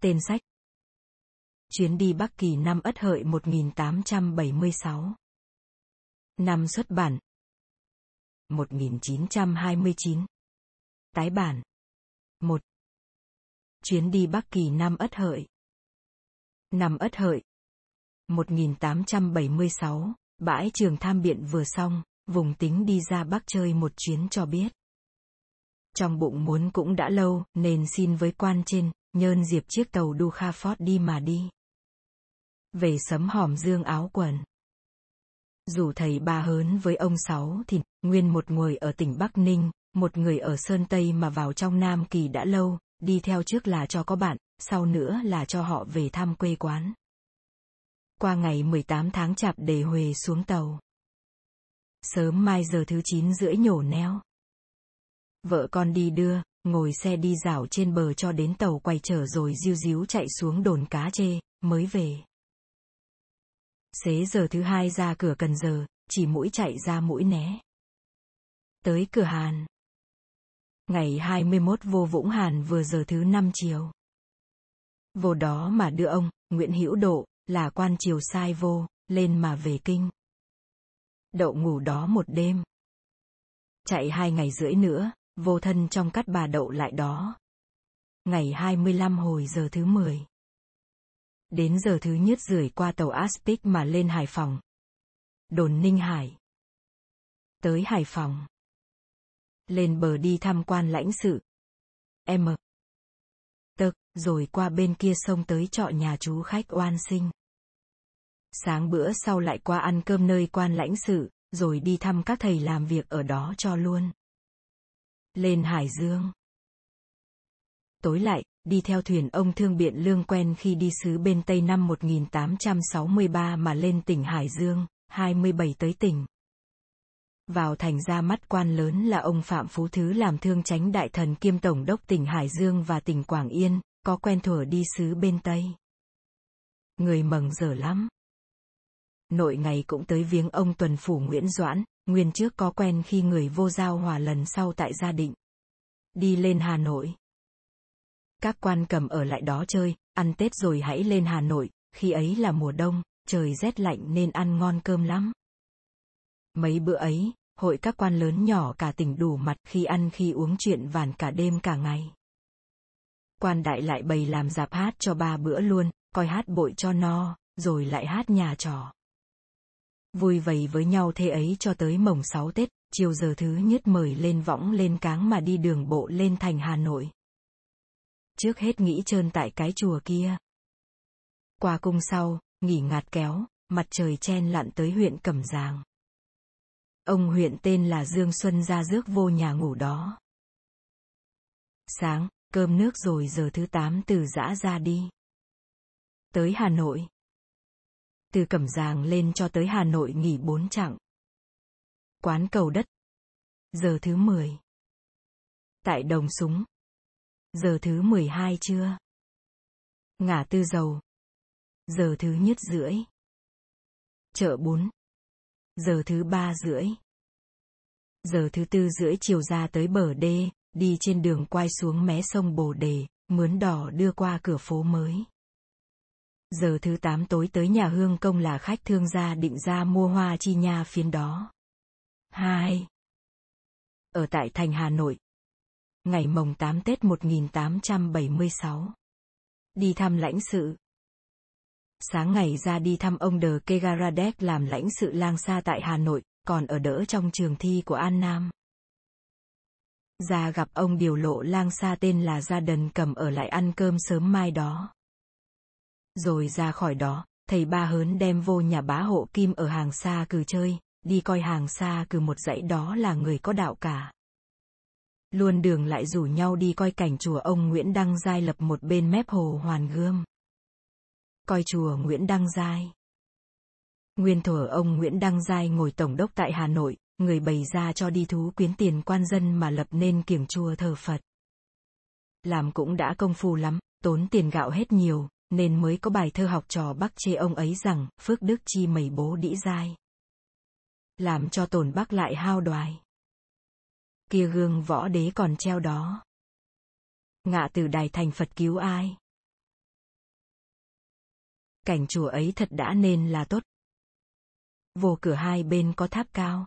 Tên sách. Chuyến đi Bắc Kỳ năm Ất Hợi 1876 Năm xuất bản. 1929 Tái bản. 1 Chuyến đi Bắc Kỳ năm Ất Hợi. Năm Ất Hợi. 1876, bãi trường tham biện vừa xong, vùng tính đi ra Bắc chơi một chuyến cho biết. Trong bụng muốn cũng đã lâu, nên xin với quan trên, nhơn diệp chiếc tàu đu kha phót đi mà đi. Về sấm hòm dương áo quần. Dù thầy ba hớn với ông sáu thì, nguyên một người ở tỉnh Bắc Ninh, một người ở Sơn Tây mà vào trong Nam Kỳ đã lâu, đi theo trước là cho có bạn, sau nữa là cho họ về thăm quê quán. Qua ngày 18 tháng chạp để Huề xuống tàu. Sớm mai giờ thứ 9 rưỡi nhổ neo. Vợ con đi đưa, ngồi xe đi dạo trên bờ cho đến tàu quay trở rồi diu díu chạy xuống đồn cá chê, mới về. Xế giờ thứ hai ra cửa cần giờ, chỉ mũi chạy ra mũi né. Tới cửa Hàn. Ngày 21 vô Vũng Hàn vừa giờ thứ năm chiều. Vô đó mà đưa ông, Nguyễn Hữu Độ, là quan triều sai vô, lên mà về kinh. Đậu ngủ đó một đêm. Chạy hai ngày rưỡi nữa, vô thân trong cắt bà đậu lại đó. Ngày 25 hồi giờ thứ 10. Đến giờ thứ nhất rưỡi qua tàu Aspic mà lên Hải Phòng. Đồn Ninh Hải. Tới Hải Phòng. Lên bờ đi tham quan lãnh sự. M. Tực, rồi qua bên kia sông tới trọ nhà chú khách oan sinh. Sáng bữa sau lại qua ăn cơm nơi quan lãnh sự, rồi đi thăm các thầy làm việc ở đó cho luôn. Lên Hải Dương. Tối lại, đi theo thuyền ông Thương Biện Lương quen khi đi xứ bên Tây năm 1863 mà lên tỉnh Hải Dương, 27 tới tỉnh. Vào thành ra mắt quan lớn là ông Phạm Phú Thứ làm thương chánh đại thần kiêm tổng đốc tỉnh Hải Dương và tỉnh Quảng Yên, có quen thuở đi xứ bên Tây. Người mừng dở lắm. Nội ngày cũng tới viếng ông tuần phủ Nguyễn Doãn, nguyên trước có quen khi người vô giao hòa lần sau tại gia định. Đi lên Hà Nội. Các quan cầm ở lại đó chơi, ăn Tết rồi hãy lên Hà Nội, khi ấy là mùa đông, trời rét lạnh nên ăn ngon cơm lắm. Mấy bữa ấy, hội các quan lớn nhỏ cả tỉnh đủ mặt khi ăn khi uống chuyện vàn cả đêm cả ngày. Quan đại lại bày làm dạp hát cho ba bữa luôn, coi hát bội cho no, rồi lại hát nhà trò. Vui vầy với nhau thế ấy cho tới mồng 6 Tết, chiều giờ thứ nhất mời lên võng lên cáng mà đi đường bộ lên thành Hà Nội. Trước hết nghĩ trơn tại cái chùa kia. Qua cung sau, nghỉ ngạt kéo, mặt trời chen lặn tới huyện Cẩm Giàng. Ông huyện tên là Dương Xuân ra rước vô nhà ngủ đó. Sáng, cơm nước rồi giờ thứ tám từ dã ra đi. Tới Hà Nội. Từ Cẩm Giàng lên cho tới Hà Nội nghỉ bốn chặng. Quán cầu đất. Giờ thứ 10. Tại Đồng Súng. Giờ thứ 12 trưa Ngã tư dầu. Giờ thứ nhất rưỡi. Chợ bún. Giờ thứ ba rưỡi. Giờ thứ tư rưỡi chiều ra tới bờ đê, đi trên đường quay xuống mé sông Bồ Đề, mướn đỏ đưa qua cửa phố mới. Giờ thứ tám tối tới nhà hương công là khách thương gia định ra mua hoa chi nha phiến đó. 2. Ở tại thành Hà Nội. Ngày mồng 8 Tết 1876. Đi thăm lãnh sự. Sáng ngày ra đi thăm ông Đờ Kegaradek làm lãnh sự lang xa tại Hà Nội, còn ở đỡ trong trường thi của An Nam. Ra gặp ông điều lộ lang xa tên là Gia Đần cầm ở lại ăn cơm sớm mai đó. Rồi ra khỏi đó, thầy ba hớn đem vô nhà bá hộ kim ở hàng xa cừ chơi, đi coi hàng xa cừ một dãy đó là người có đạo cả. Luôn đường lại rủ nhau đi coi cảnh chùa ông Nguyễn Đăng Giai lập một bên mép hồ Hoàn Gươm. Coi chùa Nguyễn Đăng Giai. Nguyên thuở ông Nguyễn Đăng Giai ngồi tổng đốc tại Hà Nội, người bày ra cho đi thú quyến tiền quan dân mà lập nên kiểng chùa thờ Phật. Làm cũng đã công phu lắm, tốn tiền gạo hết nhiều, nên mới có bài thơ học trò bắc chê ông ấy rằng, phước đức chi mầy bố đĩ dai. Làm cho tổn bắc lại hao đoài. kia gương võ đế còn treo đó. Ngạ từ đài thành Phật cứu ai? Cảnh chùa ấy thật đã nên là tốt. Vô cửa hai bên có tháp cao.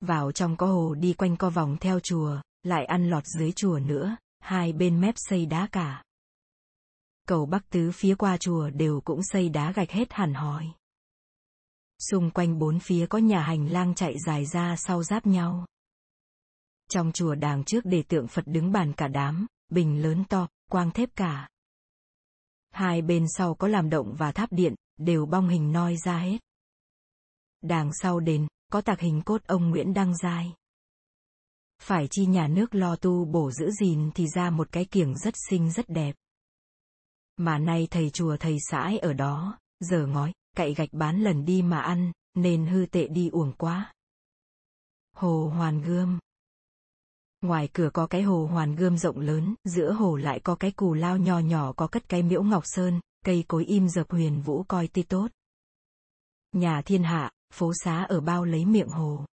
Vào trong có hồ đi quanh co vòng theo chùa, lại ăn lọt dưới chùa nữa, hai bên mép xây đá cả. Cầu bắc tứ phía qua chùa đều cũng xây đá gạch hết hẳn hỏi. Xung quanh bốn phía có nhà hành lang chạy dài ra sau giáp nhau. Trong chùa đàng trước để tượng Phật đứng bàn cả đám, bình lớn to, quang thép cả. Hai bên sau có làm động và tháp điện, đều bong hình noi ra hết. Đàng sau đền, có tạc hình cốt ông Nguyễn Đăng Giai. Phải chi nhà nước lo tu bổ giữ gìn thì ra một cái kiểng rất xinh rất đẹp. Mà nay thầy chùa thầy sãi ở đó, giờ ngói, cậy gạch bán lần đi mà ăn, nên hư tệ đi uổng quá. Hồ Hoàn Gươm Ngoài cửa có cái hồ hoàn gươm rộng lớn, giữa hồ lại có cái cù lao nho nhỏ có cất cái miễu ngọc sơn, cây cối im dập huyền vũ coi ti tốt. Nhà thiên hạ, phố xá ở bao lấy miệng hồ.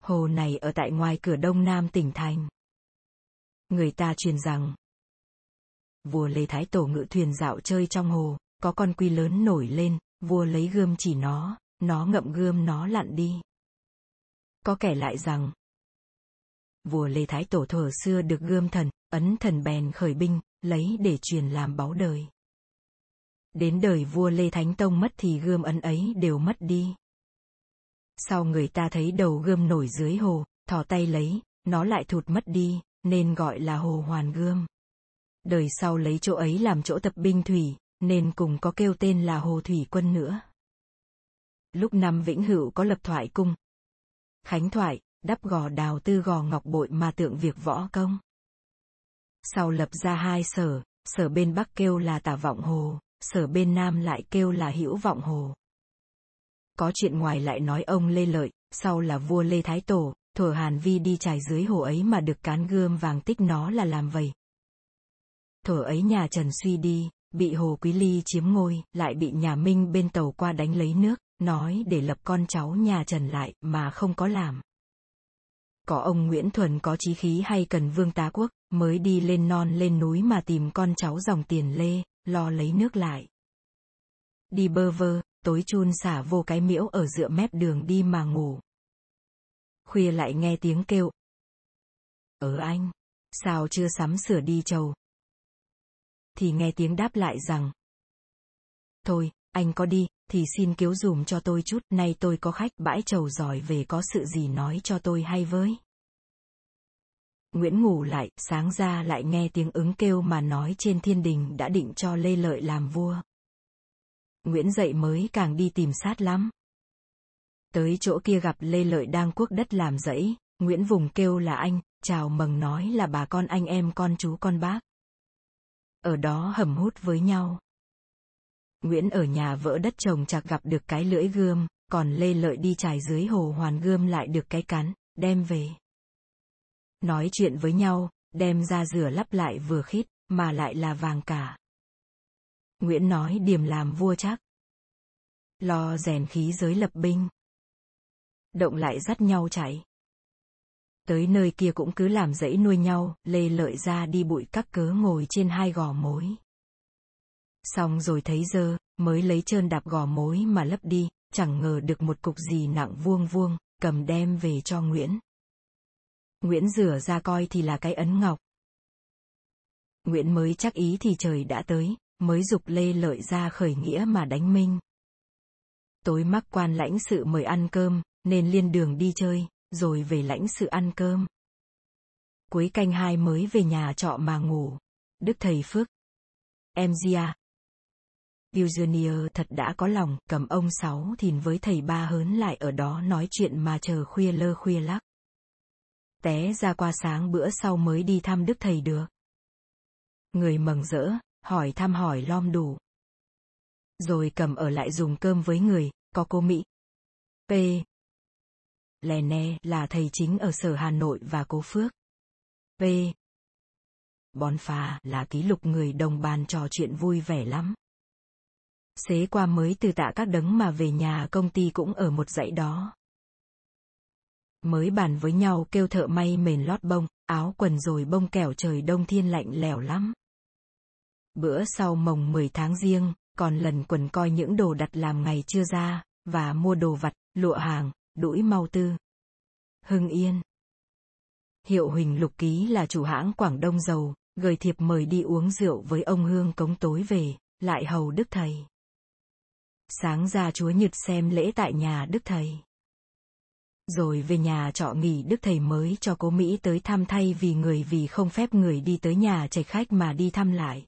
Hồ này ở tại ngoài cửa đông nam tỉnh thành. Người ta truyền rằng, vua Lê Thái Tổ ngự thuyền dạo chơi trong hồ, có con quy lớn nổi lên, vua lấy gươm chỉ nó, nó ngậm gươm nó lặn đi. Có kẻ lại rằng, vua Lê Thái Tổ thuở xưa được gươm thần, ấn thần bèn khởi binh, lấy để truyền làm báu đời. Đến đời vua Lê Thánh Tông mất thì gươm ấn ấy đều mất đi. Sau người ta thấy đầu gươm nổi dưới hồ, thò tay lấy, nó lại thụt mất đi, nên gọi là hồ hoàn gươm. Đời sau lấy chỗ ấy làm chỗ tập binh thủy, nên cùng có kêu tên là hồ thủy quân nữa. Lúc năm Vĩnh Hữu có lập thoại cung. Khánh thoại, đắp gò đào tư gò ngọc bội mà tượng việc võ công. Sau lập ra hai sở, sở bên Bắc kêu là tả vọng hồ, sở bên Nam lại kêu là hữu vọng hồ. Có chuyện ngoài lại nói ông Lê Lợi, sau là vua Lê Thái Tổ, thừa Hàn Vi đi trải dưới hồ ấy mà được cán gươm vàng tích nó là làm vầy thở ấy nhà Trần suy đi, bị Hồ Quý Ly chiếm ngôi, lại bị nhà Minh bên tàu qua đánh lấy nước, nói để lập con cháu nhà Trần lại mà không có làm. Có ông Nguyễn Thuần có chí khí hay cần vương tá quốc, mới đi lên non lên núi mà tìm con cháu dòng tiền lê, lo lấy nước lại. Đi bơ vơ, tối chun xả vô cái miễu ở dựa mép đường đi mà ngủ. Khuya lại nghe tiếng kêu. Ở anh, sao chưa sắm sửa đi chầu? Thì nghe tiếng đáp lại rằng. Thôi, anh có đi, thì xin cứu dùm cho tôi chút, nay tôi có khách bãi chầu giỏi về có sự gì nói cho tôi hay với. Nguyễn ngủ lại, sáng ra lại nghe tiếng ứng kêu mà nói trên thiên đình đã định cho Lê Lợi làm vua. Nguyễn dậy mới càng đi tìm sát lắm. Tới chỗ kia gặp Lê Lợi đang quốc đất làm dãy, Nguyễn vùng kêu là anh, chào mừng nói là bà con anh em con chú con bác. Ở đó hầm hút với nhau. Nguyễn ở nhà vỡ đất trồng chạc gặp được cái lưỡi gươm, còn Lê Lợi đi trải dưới hồ hoàn gươm lại được cái cắn, đem về. Nói chuyện với nhau, đem ra rửa lắp lại vừa khít, mà lại là vàng cả. Nguyễn nói điểm làm vua chắc. Lo rèn khí giới lập binh. Động lại dắt nhau chạy. Tới nơi kia cũng cứ làm dãy nuôi nhau, lê lợi ra đi bụi các cớ ngồi trên hai gò mối. Xong rồi thấy dơ, mới lấy trơn đạp gò mối mà lấp đi, chẳng ngờ được một cục gì nặng vuông vuông, cầm đem về cho Nguyễn. Nguyễn rửa ra coi thì là cái ấn ngọc. Nguyễn mới chắc ý thì trời đã tới, mới dục lê lợi ra khởi nghĩa mà đánh minh. Tối mắc quan lãnh sự mời ăn cơm, nên liên đường đi chơi, rồi về lãnh sự ăn cơm. Cuối canh hai mới về nhà trọ mà ngủ. Đức thầy Phước. Em Gia. Eugenia thật đã có lòng, cầm ông sáu thìn với thầy ba hớn lại ở đó nói chuyện mà chờ khuya lơ khuya lắc. Té ra qua sáng bữa sau mới đi thăm đức thầy được. Người mừng rỡ, hỏi thăm hỏi lom đủ. Rồi cầm ở lại dùng cơm với người, có cô Mỹ. P. Lè nè là thầy chính ở sở Hà Nội và cố Phước. P. Bón phà là ký lục người đồng bàn trò chuyện vui vẻ lắm. Xế qua mới từ tạ các đấng mà về nhà công ty cũng ở một dãy đó. Mới bàn với nhau kêu thợ may mền lót bông, áo quần rồi bông kẻo trời đông thiên lạnh lẻo lắm. Bữa sau mồng 10 tháng riêng, còn lần quần coi những đồ đặt làm ngày chưa ra, và mua đồ vặt, lụa hàng, đũi mau tư. Hưng Yên Hiệu Huỳnh Lục Ký là chủ hãng Quảng Đông Dầu, gửi thiệp mời đi uống rượu với ông Hương cống tối về, lại hầu Đức Thầy. Sáng ra chúa nhật xem lễ tại nhà Đức Thầy. Rồi về nhà trọ nghỉ Đức Thầy mới cho cố Mỹ tới thăm thay vì người vì không phép người đi tới nhà chạy khách mà đi thăm lại.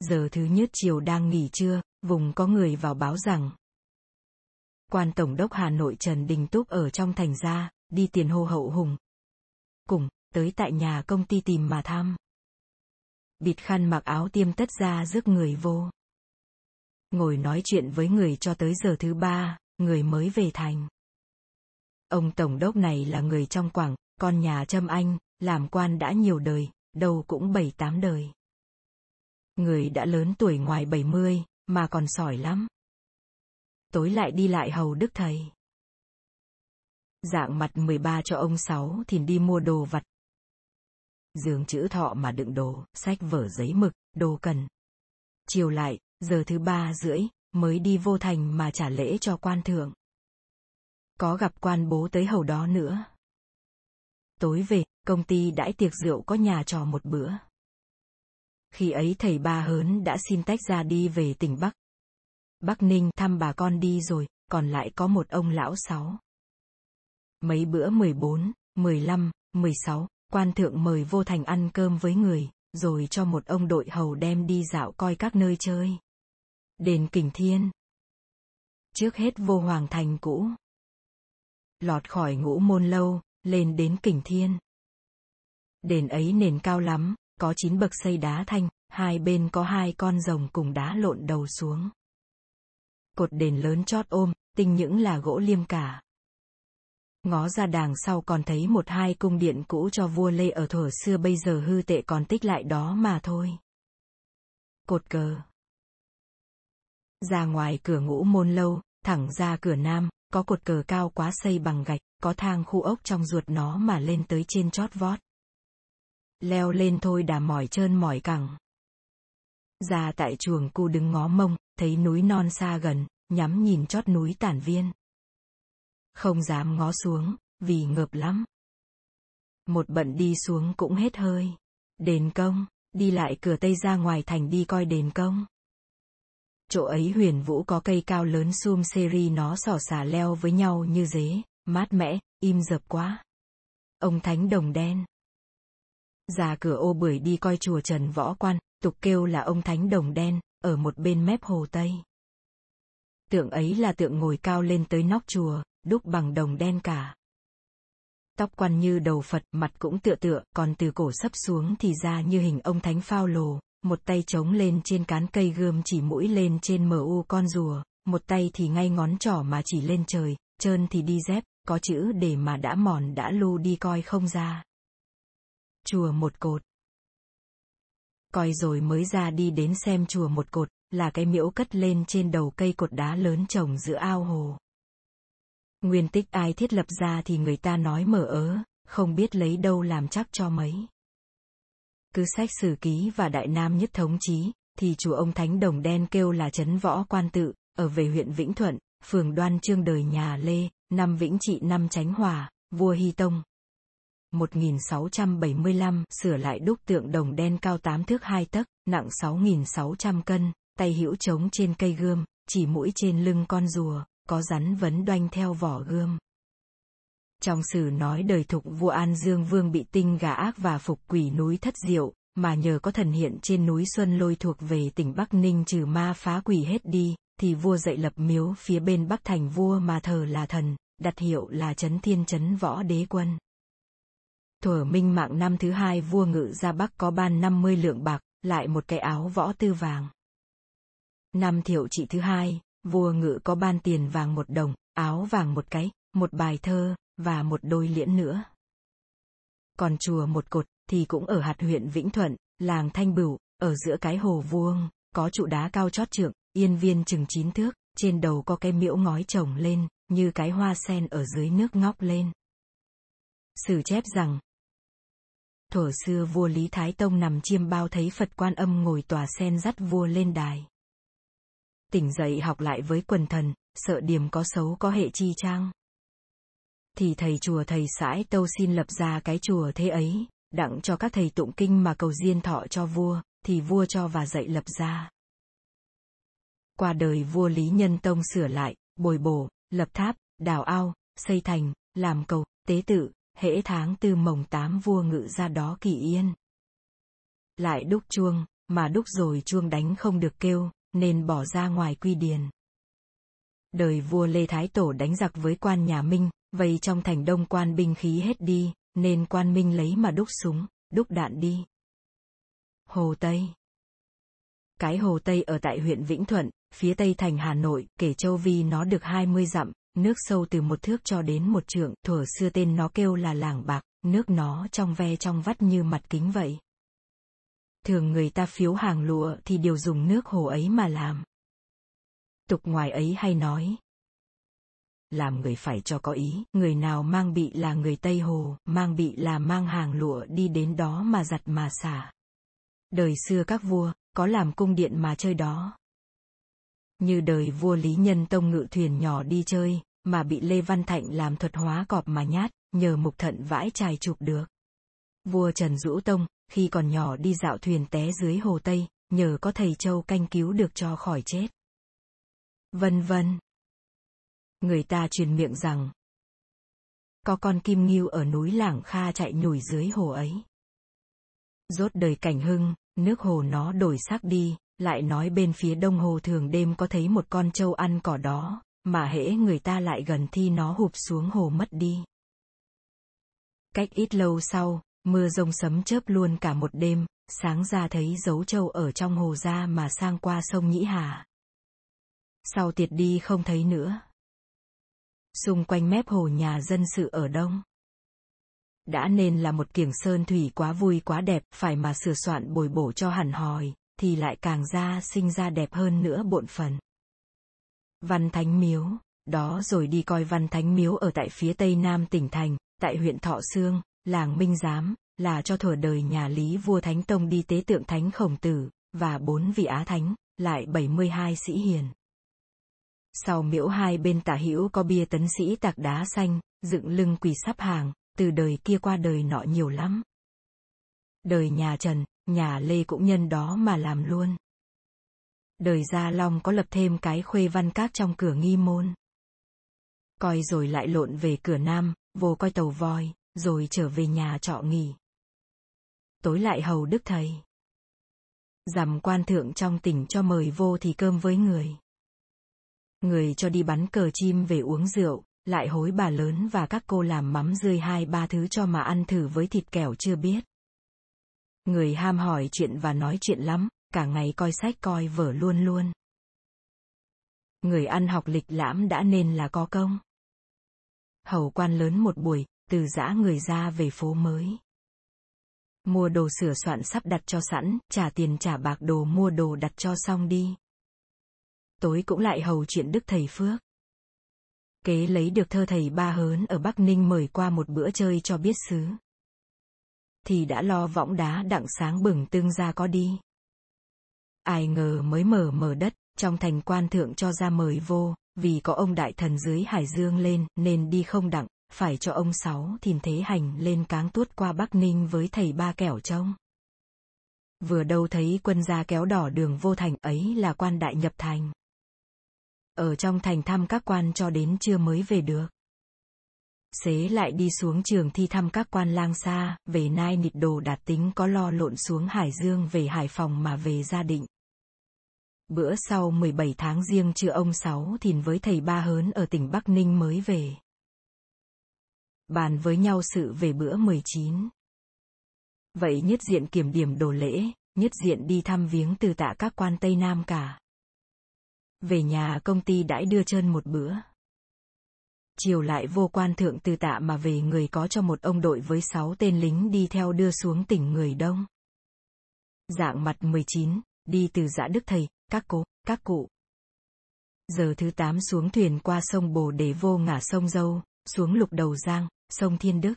Giờ thứ nhất chiều đang nghỉ trưa, vùng có người vào báo rằng. Quan Tổng đốc Hà Nội Trần Đình Túc ở trong thành ra, đi tiền hô hậu hùng. Cùng, tới tại nhà công ty tìm mà thăm. Bịt khăn mặc áo tiêm tất ra rước người vô. Ngồi nói chuyện với người cho tới giờ thứ ba, người mới về thành. Ông Tổng đốc này là người trong Quảng, con nhà Trâm Anh, làm quan đã nhiều đời, đâu cũng bảy tám đời. Người đã lớn tuổi ngoài 70, mà còn sỏi lắm. Tối lại đi lại hầu đức thầy. Dạng mặt 13 cho ông Sáu thì đi mua đồ vặt. Giường chữ thọ mà đựng đồ, sách vở giấy mực, đồ cần. Chiều lại, giờ thứ ba rưỡi, mới đi vô thành mà trả lễ cho quan thượng. Có gặp quan bố tới hầu đó nữa. Tối về, công ty đãi tiệc rượu có nhà trò một bữa. Khi ấy thầy ba hớn đã xin tách ra đi về tỉnh Bắc. Bắc Ninh thăm bà con đi rồi, còn lại có một ông lão sáu. Mấy bữa 14, 15, 16, quan thượng mời vô thành ăn cơm với người, rồi cho một ông đội hầu đem đi dạo coi các nơi chơi. Đền Kình Thiên. Trước hết vô hoàng thành cũ. Lọt khỏi ngũ môn lâu, lên đến Kình Thiên. Đền ấy nền cao lắm, có chín bậc xây đá thanh, hai bên có hai con rồng cùng đá lộn đầu xuống. Cột đền lớn chót ôm, tinh những là gỗ liêm cả. Ngó ra đàng sau còn thấy một hai cung điện cũ cho vua Lê ở thuở xưa bây giờ hư tệ còn tích lại đó mà thôi. Cột cờ Ra ngoài cửa ngũ môn lâu, thẳng ra cửa nam, có cột cờ cao quá xây bằng gạch, có thang khu ốc trong ruột nó mà lên tới trên chót vót leo lên thôi đã mỏi trơn mỏi cẳng. Ra tại chuồng cu đứng ngó mông, thấy núi non xa gần, nhắm nhìn chót núi tản viên. Không dám ngó xuống, vì ngợp lắm. Một bận đi xuống cũng hết hơi. Đền công, đi lại cửa tây ra ngoài thành đi coi đền công. Chỗ ấy huyền vũ có cây cao lớn sum seri nó sỏ xả leo với nhau như dế, mát mẻ, im dập quá. Ông thánh đồng đen. Ra cửa ô bưởi đi coi chùa Trần Võ Quan, tục kêu là ông Thánh Đồng Đen, ở một bên mép hồ Tây. Tượng ấy là tượng ngồi cao lên tới nóc chùa, đúc bằng đồng đen cả. Tóc quan như đầu Phật, mặt cũng tựa tựa, còn từ cổ sấp xuống thì ra như hình ông Thánh Phao Lồ, một tay chống lên trên cán cây gươm chỉ mũi lên trên mờ u con rùa, một tay thì ngay ngón trỏ mà chỉ lên trời, trơn thì đi dép, có chữ để mà đã mòn đã lu đi coi không ra. Chùa một cột. Coi rồi mới ra đi đến xem chùa một cột, là cái miễu cất lên trên đầu cây cột đá lớn trồng giữa ao hồ. Nguyên tích ai thiết lập ra thì người ta nói mở ớ, không biết lấy đâu làm chắc cho mấy. Cứ sách sử ký và đại nam nhất thống chí, thì chùa ông Thánh Đồng Đen kêu là chấn võ quan tự, ở về huyện Vĩnh Thuận, phường đoan trương đời nhà Lê, năm Vĩnh Trị năm Chánh Hòa, vua Hy Tông, 1675, sửa lại đúc tượng đồng đen cao 8 thước 2 tấc, nặng 6.600 cân, tay hữu trống trên cây gươm, chỉ mũi trên lưng con rùa, có rắn vấn đoanh theo vỏ gươm. Trong sử nói đời thục vua An Dương Vương bị tinh gà ác và phục quỷ núi thất diệu, mà nhờ có thần hiện trên núi Xuân Lôi thuộc về tỉnh Bắc Ninh trừ ma phá quỷ hết đi, thì vua dậy lập miếu phía bên Bắc thành vua mà thờ là thần, đặt hiệu là Trấn Thiên Trấn Võ Đế Quân. Thuở minh mạng năm thứ hai vua ngự ra Bắc có ban 50 lượng bạc, lại một cái áo võ tư vàng. Năm thiệu trị thứ hai, vua ngự có ban tiền vàng một đồng, áo vàng một cái, một bài thơ, và một đôi liễn nữa. Còn chùa một cột, thì cũng ở hạt huyện Vĩnh Thuận, làng Thanh Bửu, ở giữa cái hồ vuông, có trụ đá cao chót trượng, yên viên chừng chín thước, trên đầu có cái miễu ngói trồng lên, như cái hoa sen ở dưới nước ngóc lên. Sử chép rằng, thuở xưa vua Lý Thái Tông nằm chiêm bao thấy Phật quan âm ngồi tòa sen dắt vua lên đài. Tỉnh dậy học lại với quần thần, sợ điểm có xấu có hệ chi trang. Thì thầy chùa thầy sãi tâu xin lập ra cái chùa thế ấy, đặng cho các thầy tụng kinh mà cầu diên thọ cho vua, thì vua cho và dạy lập ra. Qua đời vua Lý Nhân Tông sửa lại, bồi bổ, lập tháp, đào ao, xây thành, làm cầu, tế tự, hễ tháng tư mồng tám vua ngự ra đó kỳ yên. Lại đúc chuông, mà đúc rồi chuông đánh không được kêu, nên bỏ ra ngoài quy điền. Đời vua Lê Thái Tổ đánh giặc với quan nhà Minh, vây trong thành đông quan binh khí hết đi, nên quan Minh lấy mà đúc súng, đúc đạn đi. Hồ Tây Cái Hồ Tây ở tại huyện Vĩnh Thuận, phía tây thành Hà Nội, kể châu Vi nó được 20 dặm, nước sâu từ một thước cho đến một trượng, thuở xưa tên nó kêu là làng bạc, nước nó trong ve trong vắt như mặt kính vậy. Thường người ta phiếu hàng lụa thì đều dùng nước hồ ấy mà làm. Tục ngoài ấy hay nói. Làm người phải cho có ý, người nào mang bị là người Tây Hồ, mang bị là mang hàng lụa đi đến đó mà giặt mà xả. Đời xưa các vua, có làm cung điện mà chơi đó, như đời vua Lý Nhân Tông ngự thuyền nhỏ đi chơi, mà bị Lê Văn Thạnh làm thuật hóa cọp mà nhát, nhờ mục thận vãi chài chụp được. Vua Trần Dũ Tông, khi còn nhỏ đi dạo thuyền té dưới hồ Tây, nhờ có thầy Châu canh cứu được cho khỏi chết. Vân vân. Người ta truyền miệng rằng, có con kim ngưu ở núi Lảng Kha chạy nhủi dưới hồ ấy. Rốt đời cảnh hưng, nước hồ nó đổi sắc đi, lại nói bên phía đông hồ thường đêm có thấy một con trâu ăn cỏ đó, mà hễ người ta lại gần thì nó hụp xuống hồ mất đi. Cách ít lâu sau, mưa rông sấm chớp luôn cả một đêm, sáng ra thấy dấu trâu ở trong hồ ra mà sang qua sông Nhĩ Hà. Sau tiệt đi không thấy nữa. Xung quanh mép hồ nhà dân sự ở đông. Đã nên là một kiểng sơn thủy quá vui quá đẹp, phải mà sửa soạn bồi bổ cho hẳn hòi, thì lại càng ra sinh ra đẹp hơn nữa bộn phần. Văn Thánh Miếu, đó rồi đi coi Văn Thánh Miếu ở tại phía tây nam tỉnh thành, tại huyện Thọ Sương, làng Minh Giám, là cho thừa đời nhà Lý vua Thánh Tông đi tế tượng Thánh Khổng Tử, và bốn vị Á Thánh, lại 72 sĩ hiền. Sau miễu hai bên tả hữu có bia tấn sĩ tạc đá xanh, dựng lưng quỳ sắp hàng, từ đời kia qua đời nọ nhiều lắm. Đời nhà Trần, nhà Lê cũng nhân đó mà làm luôn. Đời Gia Long có lập thêm cái khuê văn các trong cửa nghi môn. Coi rồi lại lộn về cửa Nam, vô coi tàu voi, rồi trở về nhà trọ nghỉ. Tối lại hầu đức thầy. Dằm quan thượng trong tỉnh cho mời vô thì cơm với người. Người cho đi bắn cờ chim về uống rượu, lại hối bà lớn và các cô làm mắm rươi hai ba thứ cho mà ăn thử với thịt kẻo chưa biết. Người ham hỏi chuyện và nói chuyện lắm, cả ngày coi sách coi vở luôn luôn. Người ăn học lịch lãm đã nên là có công. Hầu quan lớn một buổi, từ giã người ra về phố mới. Mua đồ sửa soạn sắp đặt cho sẵn, trả tiền trả bạc đồ mua đồ đặt cho xong đi. Tối cũng lại hầu chuyện đức thầy Phước. Kế lấy được thơ thầy Ba Hớn ở Bắc Ninh mời qua một bữa chơi cho biết xứ thì đã lo võng đá đặng sáng bừng tương ra có đi. Ai ngờ mới mở mở đất, trong thành quan thượng cho ra mời vô, vì có ông đại thần dưới Hải Dương lên nên đi không đặng, phải cho ông sáu thìn thế hành lên cáng tuốt qua Bắc Ninh với thầy ba kẻo trông. Vừa đâu thấy quân gia kéo đỏ đường vô thành ấy là quan đại nhập thành. Ở trong thành thăm các quan cho đến trưa mới về được xế lại đi xuống trường thi thăm các quan lang xa, về nai nịt đồ đạt tính có lo lộn xuống Hải Dương về Hải Phòng mà về gia định. Bữa sau 17 tháng riêng chưa ông Sáu thìn với thầy Ba Hớn ở tỉnh Bắc Ninh mới về. Bàn với nhau sự về bữa 19. Vậy nhất diện kiểm điểm đồ lễ, nhất diện đi thăm viếng từ tạ các quan Tây Nam cả. Về nhà công ty đãi đưa chân một bữa chiều lại vô quan thượng từ tạ mà về người có cho một ông đội với sáu tên lính đi theo đưa xuống tỉnh người đông. Dạng mặt 19, đi từ dã đức thầy, các cố, các cụ. Giờ thứ 8 xuống thuyền qua sông Bồ để vô ngả sông Dâu, xuống lục đầu Giang, sông Thiên Đức.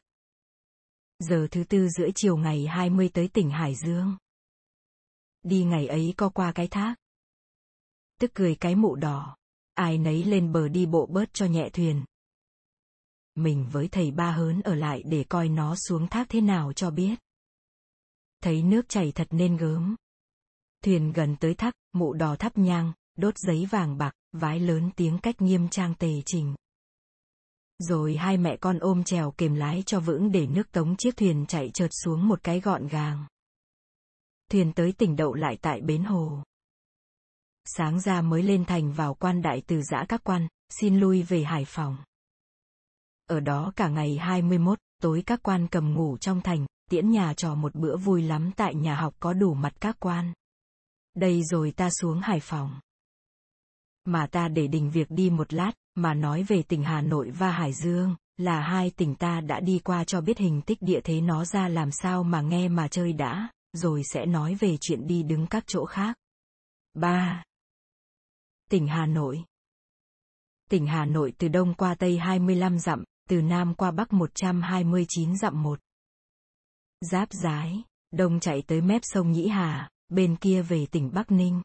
Giờ thứ tư rưỡi chiều ngày 20 tới tỉnh Hải Dương. Đi ngày ấy co qua cái thác. Tức cười cái mụ đỏ. Ai nấy lên bờ đi bộ bớt cho nhẹ thuyền. Mình với thầy ba hớn ở lại để coi nó xuống thác thế nào cho biết. Thấy nước chảy thật nên gớm. Thuyền gần tới thác, mụ đỏ thắp nhang, đốt giấy vàng bạc, vái lớn tiếng cách nghiêm trang tề trình. Rồi hai mẹ con ôm chèo kềm lái cho vững để nước tống chiếc thuyền chạy trượt xuống một cái gọn gàng. Thuyền tới tỉnh đậu lại tại bến hồ. Sáng ra mới lên thành vào quan đại từ giã các quan, xin lui về Hải Phòng. Ở đó cả ngày 21, tối các quan cầm ngủ trong thành, tiễn nhà trò một bữa vui lắm tại nhà học có đủ mặt các quan. Đây rồi ta xuống Hải Phòng. Mà ta để đình việc đi một lát, mà nói về tỉnh Hà Nội và Hải Dương, là hai tỉnh ta đã đi qua cho biết hình tích địa thế nó ra làm sao mà nghe mà chơi đã, rồi sẽ nói về chuyện đi đứng các chỗ khác. 3. Tỉnh Hà Nội Tỉnh Hà Nội từ đông qua tây 25 dặm, từ nam qua bắc 129 dặm một. Giáp Giái, đông chạy tới mép sông Nhĩ Hà, bên kia về tỉnh Bắc Ninh.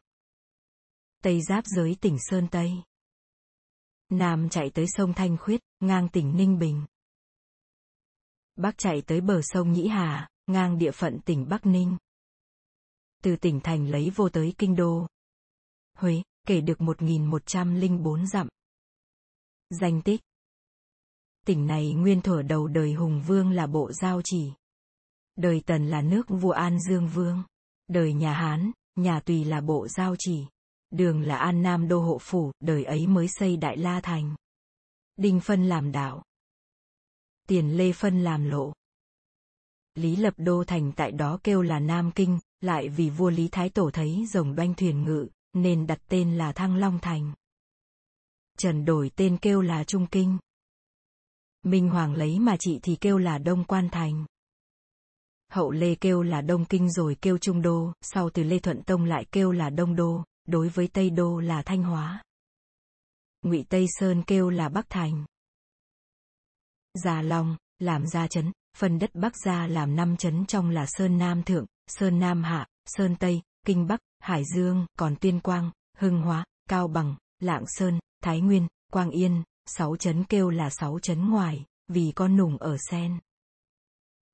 Tây giáp giới tỉnh Sơn Tây. Nam chạy tới sông Thanh Khuyết, ngang tỉnh Ninh Bình. Bắc chạy tới bờ sông Nhĩ Hà, ngang địa phận tỉnh Bắc Ninh. Từ tỉnh thành lấy vô tới kinh đô. Huế, kể được 1.104 dặm. Danh tích Tỉnh này nguyên thuở đầu đời Hùng Vương là bộ giao chỉ. Đời Tần là nước vua An Dương Vương. Đời nhà Hán, nhà Tùy là bộ giao chỉ. Đường là An Nam Đô Hộ Phủ, đời ấy mới xây Đại La Thành. Đinh Phân làm đạo. Tiền Lê Phân làm lộ. Lý lập đô thành tại đó kêu là Nam Kinh, lại vì vua Lý Thái Tổ thấy rồng đoanh thuyền ngự, nên đặt tên là Thăng Long Thành. Trần đổi tên kêu là Trung Kinh. Minh Hoàng lấy mà chị thì kêu là Đông Quan Thành. Hậu Lê kêu là Đông Kinh rồi kêu Trung Đô, sau từ Lê Thuận Tông lại kêu là Đông Đô, đối với Tây Đô là Thanh Hóa. Ngụy Tây Sơn kêu là Bắc Thành. già Long, làm gia chấn, phần đất Bắc gia làm năm chấn trong là Sơn Nam Thượng, Sơn Nam Hạ, Sơn Tây, Kinh Bắc, Hải Dương, còn Tuyên Quang, Hưng Hóa, Cao Bằng, Lạng Sơn, Thái Nguyên, Quang Yên, sáu chấn kêu là sáu chấn ngoài, vì con nùng ở sen.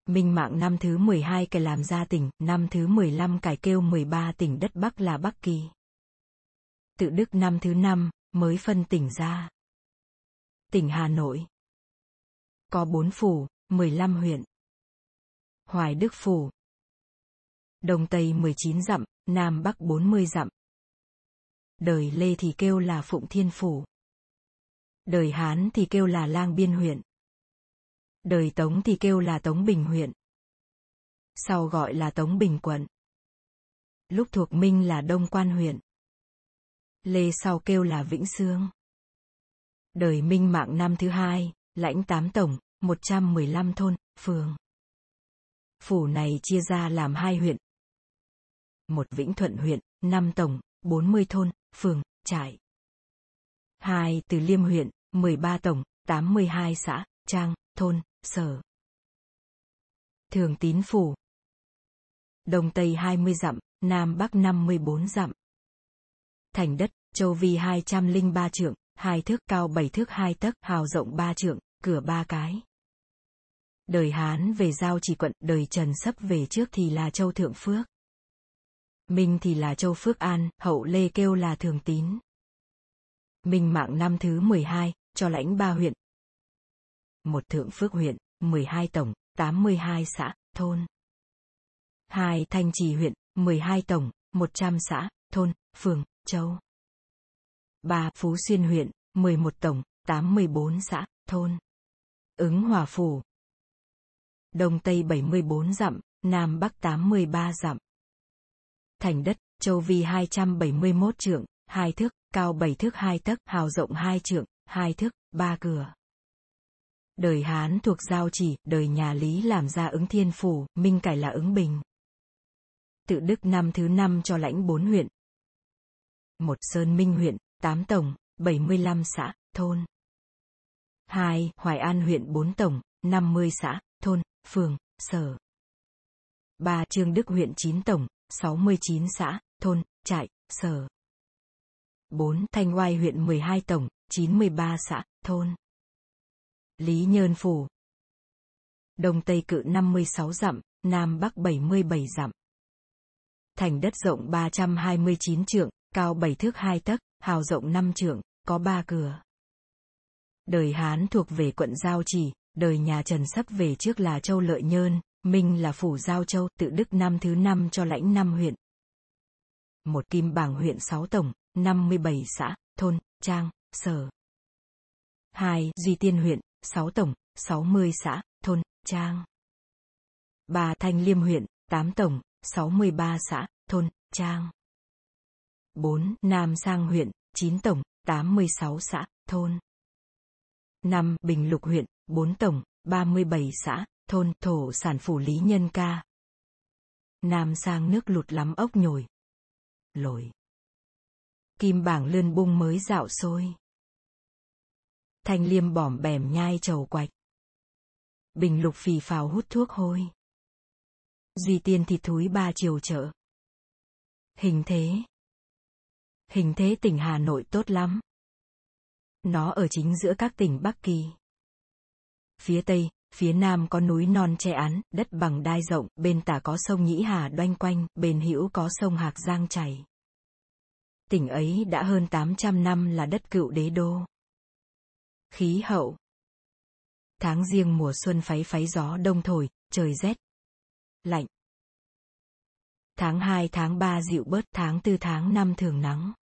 Minh mạng năm thứ 12 cải làm gia tỉnh, năm thứ 15 cải kêu 13 tỉnh đất Bắc là Bắc Kỳ. Tự Đức năm thứ 5, mới phân tỉnh ra. Tỉnh Hà Nội. Có 4 phủ, 15 huyện. Hoài Đức Phủ. Đông Tây 19 dặm, Nam Bắc 40 dặm. Đời Lê thì kêu là Phụng Thiên Phủ. Đời Hán thì kêu là Lang Biên huyện. Đời Tống thì kêu là Tống Bình huyện. Sau gọi là Tống Bình quận. Lúc thuộc Minh là Đông Quan huyện. Lê sau kêu là Vĩnh Sương. Đời Minh mạng năm thứ hai, lãnh tám tổng, 115 thôn, phường. Phủ này chia ra làm hai huyện. Một Vĩnh Thuận huyện, năm tổng, 40 thôn, phường, trại. Hai Từ Liêm huyện, 13 tổng, 82 xã, trang, thôn, sở. Thường tín phủ. Đông Tây 20 dặm, Nam Bắc 54 dặm. Thành đất, châu vi 203 trượng, hai thước cao 7 thước 2 tấc, hào rộng 3 trượng, cửa ba cái. Đời Hán về giao chỉ quận, đời Trần sắp về trước thì là châu Thượng Phước. Minh thì là châu Phước An, hậu Lê kêu là Thường Tín. Minh mạng năm thứ 12, cho lãnh ba huyện. Một Thượng Phước huyện, 12 tổng, 82 xã, thôn. Hai Thanh Trì huyện, 12 tổng, 100 xã, thôn, phường, châu. Ba Phú Xuyên huyện, 11 tổng, 84 xã, thôn. Ứng Hòa Phủ. Đông Tây 74 dặm, Nam Bắc 83 dặm. Thành đất, châu Vi 271 trượng, hai thước, cao 7 thước 2 tấc, hào rộng 2 trượng, hai thức, ba cửa. Đời Hán thuộc giao chỉ, đời nhà Lý làm ra ứng thiên phủ, minh cải là ứng bình. Tự Đức năm thứ năm cho lãnh bốn huyện. Một Sơn Minh huyện, tám tổng, 75 xã, thôn. 2. Hoài An huyện 4 tổng, 50 xã, thôn, phường, sở. 3. Trương Đức huyện 9 tổng, 69 xã, thôn, trại, sở. 4. Thanh Oai huyện 12 tổng, 93 xã, thôn. Lý Nhơn Phủ. Đông Tây cự 56 dặm, Nam Bắc 77 dặm. Thành đất rộng 329 trượng, cao 7 thước 2 tấc, hào rộng 5 trượng, có 3 cửa. Đời Hán thuộc về quận Giao Chỉ, đời nhà Trần sắp về trước là Châu Lợi Nhơn, Minh là phủ Giao Châu, tự Đức năm thứ năm cho lãnh năm huyện. Một kim bảng huyện 6 tổng, 57 xã, thôn, trang, sở. 2. Duy Tiên huyện, 6 tổng, 60 xã, thôn, trang. 3. Thanh Liêm huyện, 8 tổng, 63 xã, thôn, trang. 4. Nam Sang huyện, 9 tổng, 86 xã, thôn. 5. Bình Lục huyện, 4 tổng, 37 xã, thôn, thổ sản phủ lý nhân ca. Nam sang nước lụt lắm ốc nhồi. Lồi. Kim bảng lươn bung mới dạo sôi. Thanh liêm bỏm bẻm nhai trầu quạch. Bình lục phì phào hút thuốc hôi. Duy tiên thịt thúi ba chiều chợ. Hình thế. Hình thế tỉnh Hà Nội tốt lắm. Nó ở chính giữa các tỉnh Bắc Kỳ. Phía Tây, phía Nam có núi non che án, đất bằng đai rộng, bên tả có sông Nhĩ Hà đoanh quanh, bên hữu có sông Hạc Giang chảy. Tỉnh ấy đã hơn 800 năm là đất cựu đế đô. Khí hậu Tháng riêng mùa xuân pháy pháy gió đông thổi, trời rét. Lạnh. Tháng 2 tháng 3 dịu bớt, tháng 4 tháng 5 thường nắng.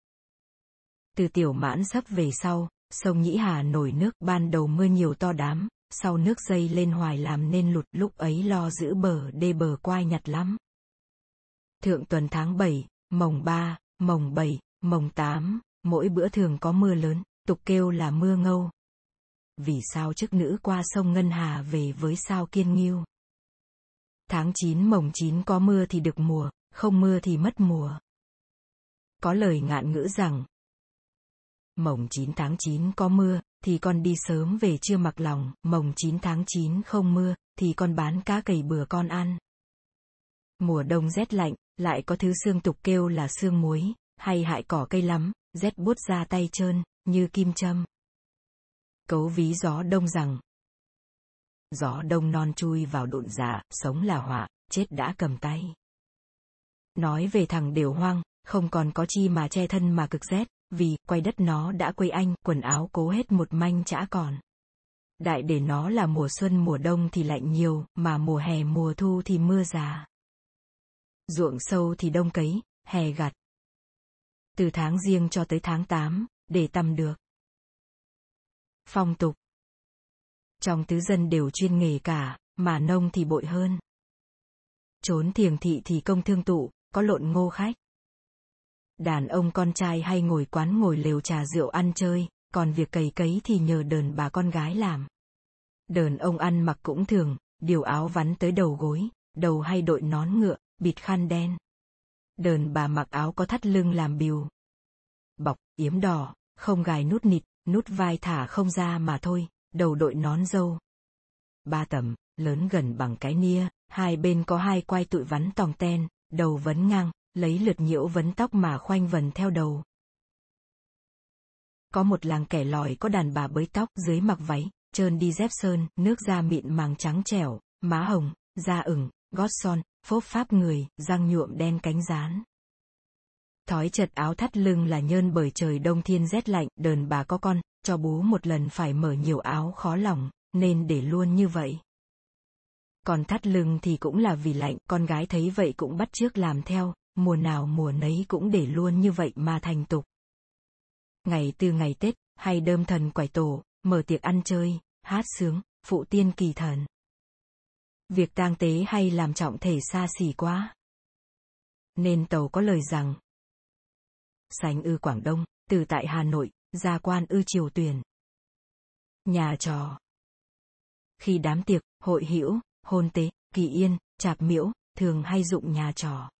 Từ tiểu mãn sắp về sau, sông Nhĩ Hà nổi nước ban đầu mưa nhiều to đám, sau nước dây lên hoài làm nên lụt lúc ấy lo giữ bờ đê bờ quai nhặt lắm. Thượng tuần tháng 7, mồng 3, mồng 7, mồng 8, mỗi bữa thường có mưa lớn, tục kêu là mưa ngâu. Vì sao chức nữ qua sông Ngân Hà về với sao kiên nghiêu. Tháng 9 mồng 9 có mưa thì được mùa, không mưa thì mất mùa. Có lời ngạn ngữ rằng, mồng 9 tháng 9 có mưa, thì con đi sớm về chưa mặc lòng, mồng 9 tháng 9 không mưa, thì con bán cá cầy bừa con ăn. Mùa đông rét lạnh, lại có thứ xương tục kêu là xương muối, hay hại cỏ cây lắm, rét bút ra tay trơn, như kim châm. Cấu ví gió đông rằng, gió đông non chui vào độn dạ, sống là họa, chết đã cầm tay. Nói về thằng đều hoang, không còn có chi mà che thân mà cực rét, vì quay đất nó đã quây anh, quần áo cố hết một manh chả còn. Đại để nó là mùa xuân mùa đông thì lạnh nhiều, mà mùa hè mùa thu thì mưa già. Ruộng sâu thì đông cấy, hè gặt. Từ tháng riêng cho tới tháng 8, để tầm được. Phong tục Trong tứ dân đều chuyên nghề cả, mà nông thì bội hơn. Trốn thiềng thị thì công thương tụ, có lộn ngô khách. Đàn ông con trai hay ngồi quán ngồi lều trà rượu ăn chơi, còn việc cày cấy thì nhờ đờn bà con gái làm. Đờn ông ăn mặc cũng thường, điều áo vắn tới đầu gối, đầu hay đội nón ngựa, bịt khăn đen. Đờn bà mặc áo có thắt lưng làm biều. Bọc, yếm đỏ, không gài nút nịt, nút vai thả không ra mà thôi, đầu đội nón dâu. Ba tầm, lớn gần bằng cái nia, hai bên có hai quai tụi vắn tòng ten, đầu vấn ngang, lấy lượt nhiễu vấn tóc mà khoanh vần theo đầu. Có một làng kẻ lòi có đàn bà bới tóc dưới mặc váy, trơn đi dép sơn, nước da mịn màng trắng trẻo, má hồng, da ửng, gót son, phốp pháp người, răng nhuộm đen cánh rán. Thói chật áo thắt lưng là nhơn bởi trời đông thiên rét lạnh, đờn bà có con, cho bú một lần phải mở nhiều áo khó lòng, nên để luôn như vậy. Còn thắt lưng thì cũng là vì lạnh, con gái thấy vậy cũng bắt trước làm theo, mùa nào mùa nấy cũng để luôn như vậy mà thành tục. Ngày tư ngày Tết, hay đơm thần quải tổ, mở tiệc ăn chơi, hát sướng, phụ tiên kỳ thần. Việc tang tế hay làm trọng thể xa xỉ quá. Nên tàu có lời rằng, sánh ư Quảng Đông, từ tại Hà Nội, gia quan ư Triều Tuyền. Nhà trò. Khi đám tiệc, hội hữu, hôn tế, kỳ yên, chạp miễu, thường hay dụng nhà trò.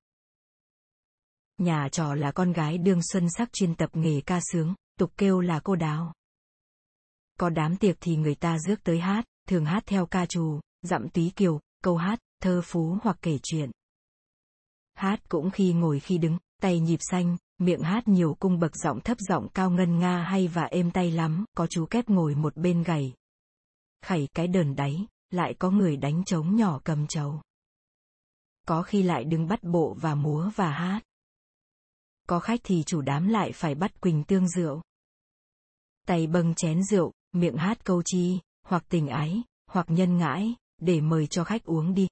Nhà trò là con gái đương xuân sắc chuyên tập nghề ca sướng, tục kêu là cô đào. Có đám tiệc thì người ta rước tới hát, thường hát theo ca trù, dặm túy kiều, câu hát, thơ phú hoặc kể chuyện. Hát cũng khi ngồi khi đứng, tay nhịp xanh, miệng hát nhiều cung bậc giọng thấp giọng cao ngân nga hay và êm tay lắm, có chú kép ngồi một bên gầy. Khẩy cái đờn đáy, lại có người đánh trống nhỏ cầm trầu. Có khi lại đứng bắt bộ và múa và hát. Có khách thì chủ đám lại phải bắt quỳnh tương rượu. Tay bâng chén rượu, miệng hát câu chi, hoặc tình ái, hoặc nhân ngãi, để mời cho khách uống đi.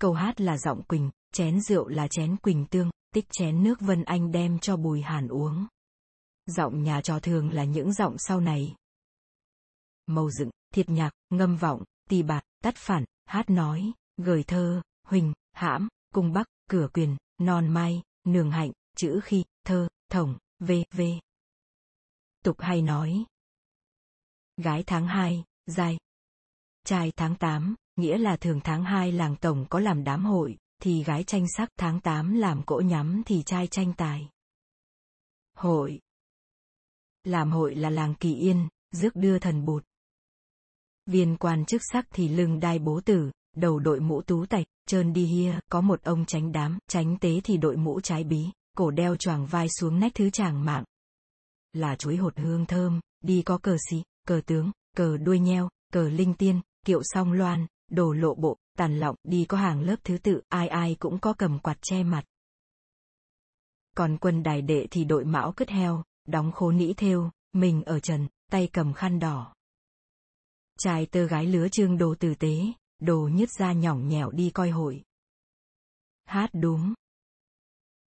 Câu hát là giọng quỳnh, chén rượu là chén quỳnh tương, tích chén nước Vân Anh đem cho Bùi Hàn uống. Giọng nhà trò thường là những giọng sau này. Màu dựng, thiệt nhạc, ngâm vọng, tỳ bạc, tắt phản, hát nói, gửi thơ, huỳnh, hãm, cung bắc, cửa quyền, non mai, nường hạnh, chữ khi, thơ, thổng, v, v. Tục hay nói. Gái tháng 2, dài. Trai tháng 8, nghĩa là thường tháng 2 làng tổng có làm đám hội, thì gái tranh sắc tháng 8 làm cỗ nhắm thì trai tranh tài. Hội Làm hội là làng kỳ yên, rước đưa thần bụt. Viên quan chức sắc thì lưng đai bố tử, đầu đội mũ tú tạch, trơn đi hia, có một ông tránh đám, tránh tế thì đội mũ trái bí, cổ đeo choàng vai xuống nách thứ chàng mạng. Là chuối hột hương thơm, đi có cờ xí, cờ tướng, cờ đuôi nheo, cờ linh tiên, kiệu song loan, đồ lộ bộ, tàn lọng, đi có hàng lớp thứ tự, ai ai cũng có cầm quạt che mặt. Còn quân đài đệ thì đội mão cứt heo, đóng khố nĩ thêu, mình ở trần, tay cầm khăn đỏ. Trai tơ gái lứa trương đồ tử tế, đồ nhứt ra nhỏng nhẻo đi coi hội. Hát đúng.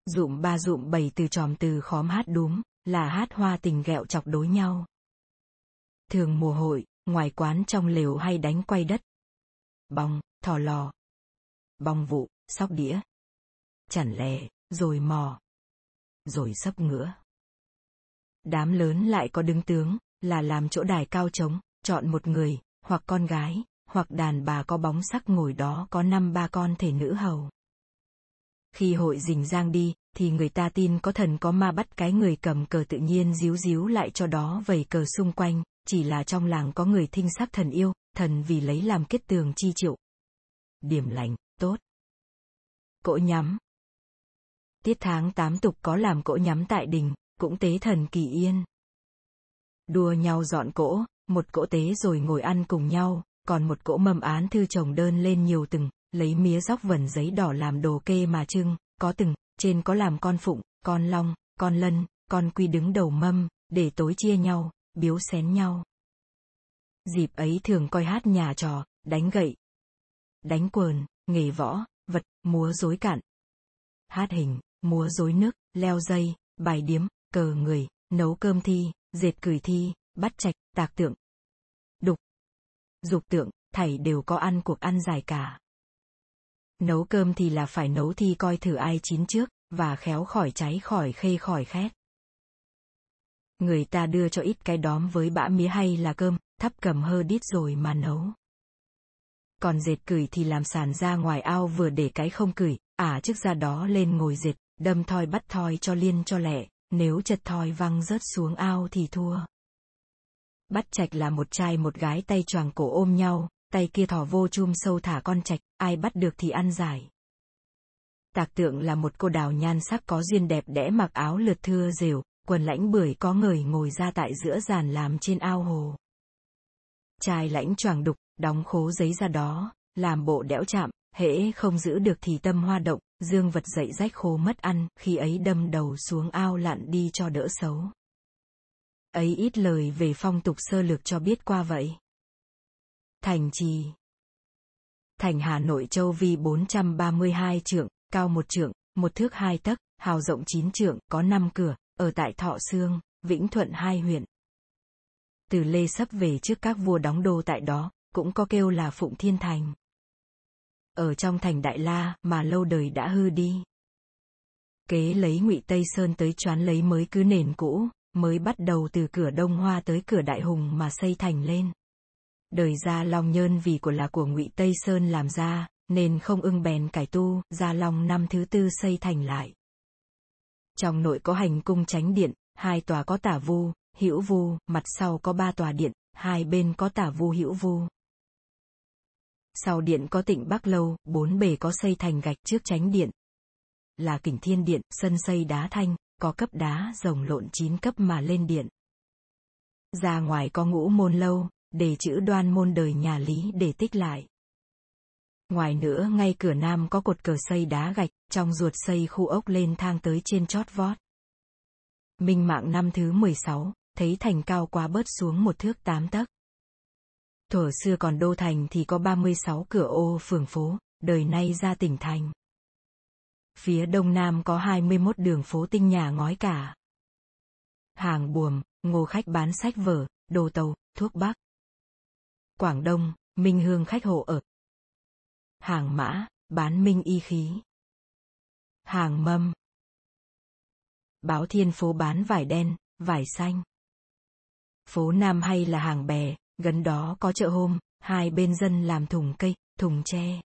Dụm ba dụm bảy từ tròm từ khóm hát đúng, là hát hoa tình ghẹo chọc đối nhau. Thường mùa hội, ngoài quán trong lều hay đánh quay đất. Bong, thò lò. Bong vụ, sóc đĩa. Chản lè, rồi mò. Rồi sấp ngửa Đám lớn lại có đứng tướng, là làm chỗ đài cao trống, chọn một người, hoặc con gái, hoặc đàn bà có bóng sắc ngồi đó có năm ba con thể nữ hầu. Khi hội rình giang đi, thì người ta tin có thần có ma bắt cái người cầm cờ tự nhiên díu díu lại cho đó vầy cờ xung quanh, chỉ là trong làng có người thinh sắc thần yêu, thần vì lấy làm kết tường chi triệu. Điểm lành, tốt. Cỗ nhắm. Tiết tháng tám tục có làm cỗ nhắm tại đình, cũng tế thần kỳ yên. Đua nhau dọn cỗ, một cỗ tế rồi ngồi ăn cùng nhau, còn một cỗ mâm án thư chồng đơn lên nhiều từng, lấy mía róc vẩn giấy đỏ làm đồ kê mà trưng, có từng, trên có làm con phụng, con long, con lân, con quy đứng đầu mâm, để tối chia nhau, biếu xén nhau. Dịp ấy thường coi hát nhà trò, đánh gậy, đánh quờn, nghề võ, vật, múa rối cạn. Hát hình, múa rối nước, leo dây, bài điếm, cờ người, nấu cơm thi, dệt cửi thi, bắt trạch, tạc tượng. Đục. Dục tượng, thảy đều có ăn cuộc ăn dài cả. Nấu cơm thì là phải nấu thi coi thử ai chín trước, và khéo khỏi cháy khỏi khê khỏi khét. Người ta đưa cho ít cái đóm với bã mía hay là cơm, thắp cầm hơ đít rồi mà nấu. Còn dệt cửi thì làm sàn ra ngoài ao vừa để cái không cửi, ả à, trước ra đó lên ngồi dệt, đâm thoi bắt thoi cho liên cho lẹ, nếu chật thoi văng rớt xuống ao thì thua. Bắt chạch là một trai một gái tay choàng cổ ôm nhau, tay kia thò vô chum sâu thả con chạch ai bắt được thì ăn giải. Tạc tượng là một cô đào nhan sắc có duyên đẹp đẽ mặc áo lượt thưa rều, quần lãnh bưởi có người ngồi ra tại giữa giàn làm trên ao hồ. Trai lãnh choàng đục, đóng khố giấy ra đó, làm bộ đẽo chạm, hễ không giữ được thì tâm hoa động, dương vật dậy rách khô mất ăn, khi ấy đâm đầu xuống ao lặn đi cho đỡ xấu. Ấy ít lời về phong tục sơ lược cho biết qua vậy. Thành trì Thành Hà Nội Châu Vi 432 trượng, cao một trượng, một thước hai tấc, hào rộng chín trượng, có năm cửa, ở tại Thọ Sương, Vĩnh Thuận hai huyện. Từ Lê Sấp về trước các vua đóng đô tại đó, cũng có kêu là Phụng Thiên Thành. Ở trong thành Đại La mà lâu đời đã hư đi. Kế lấy ngụy Tây Sơn tới choán lấy mới cứ nền cũ, mới bắt đầu từ cửa Đông Hoa tới cửa Đại Hùng mà xây thành lên. Đời Gia Long Nhơn vì của là của ngụy Tây Sơn làm ra, nên không ưng bèn cải tu, Gia Long năm thứ tư xây thành lại. Trong nội có hành cung tránh điện, hai tòa có tả vu, hữu vu, mặt sau có ba tòa điện, hai bên có tả vu hữu vu. Sau điện có tịnh Bắc Lâu, bốn bề có xây thành gạch trước tránh điện. Là kỉnh thiên điện, sân xây đá thanh, có cấp đá rồng lộn chín cấp mà lên điện. Ra ngoài có ngũ môn lâu, để chữ đoan môn đời nhà Lý để tích lại. Ngoài nữa ngay cửa nam có cột cờ xây đá gạch, trong ruột xây khu ốc lên thang tới trên chót vót. Minh mạng năm thứ 16, thấy thành cao quá bớt xuống một thước tám tấc. Thuở xưa còn đô thành thì có 36 cửa ô phường phố, đời nay ra tỉnh thành. Phía đông nam có 21 đường phố tinh nhà ngói cả. Hàng buồm, ngô khách bán sách vở, đồ tàu, thuốc bắc. Quảng Đông, Minh Hương khách hộ ở. Hàng mã, bán minh y khí. Hàng mâm. Báo Thiên phố bán vải đen, vải xanh. Phố Nam hay là hàng bè, gần đó có chợ hôm, hai bên dân làm thùng cây, thùng tre.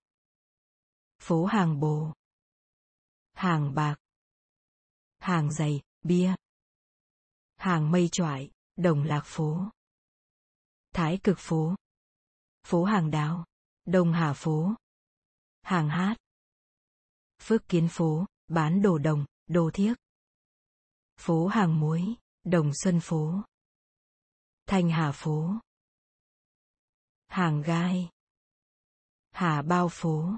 Phố hàng bồ. Hàng bạc. Hàng giày, bia. Hàng mây choại, đồng lạc phố. Thái cực phố. Phố hàng đào. Đông Hà phố. Hàng hát. Phước kiến phố, bán đồ đồng, đồ thiếc. Phố hàng muối, đồng xuân phố. Thanh Hà phố. Hàng gai. Hà bao phố.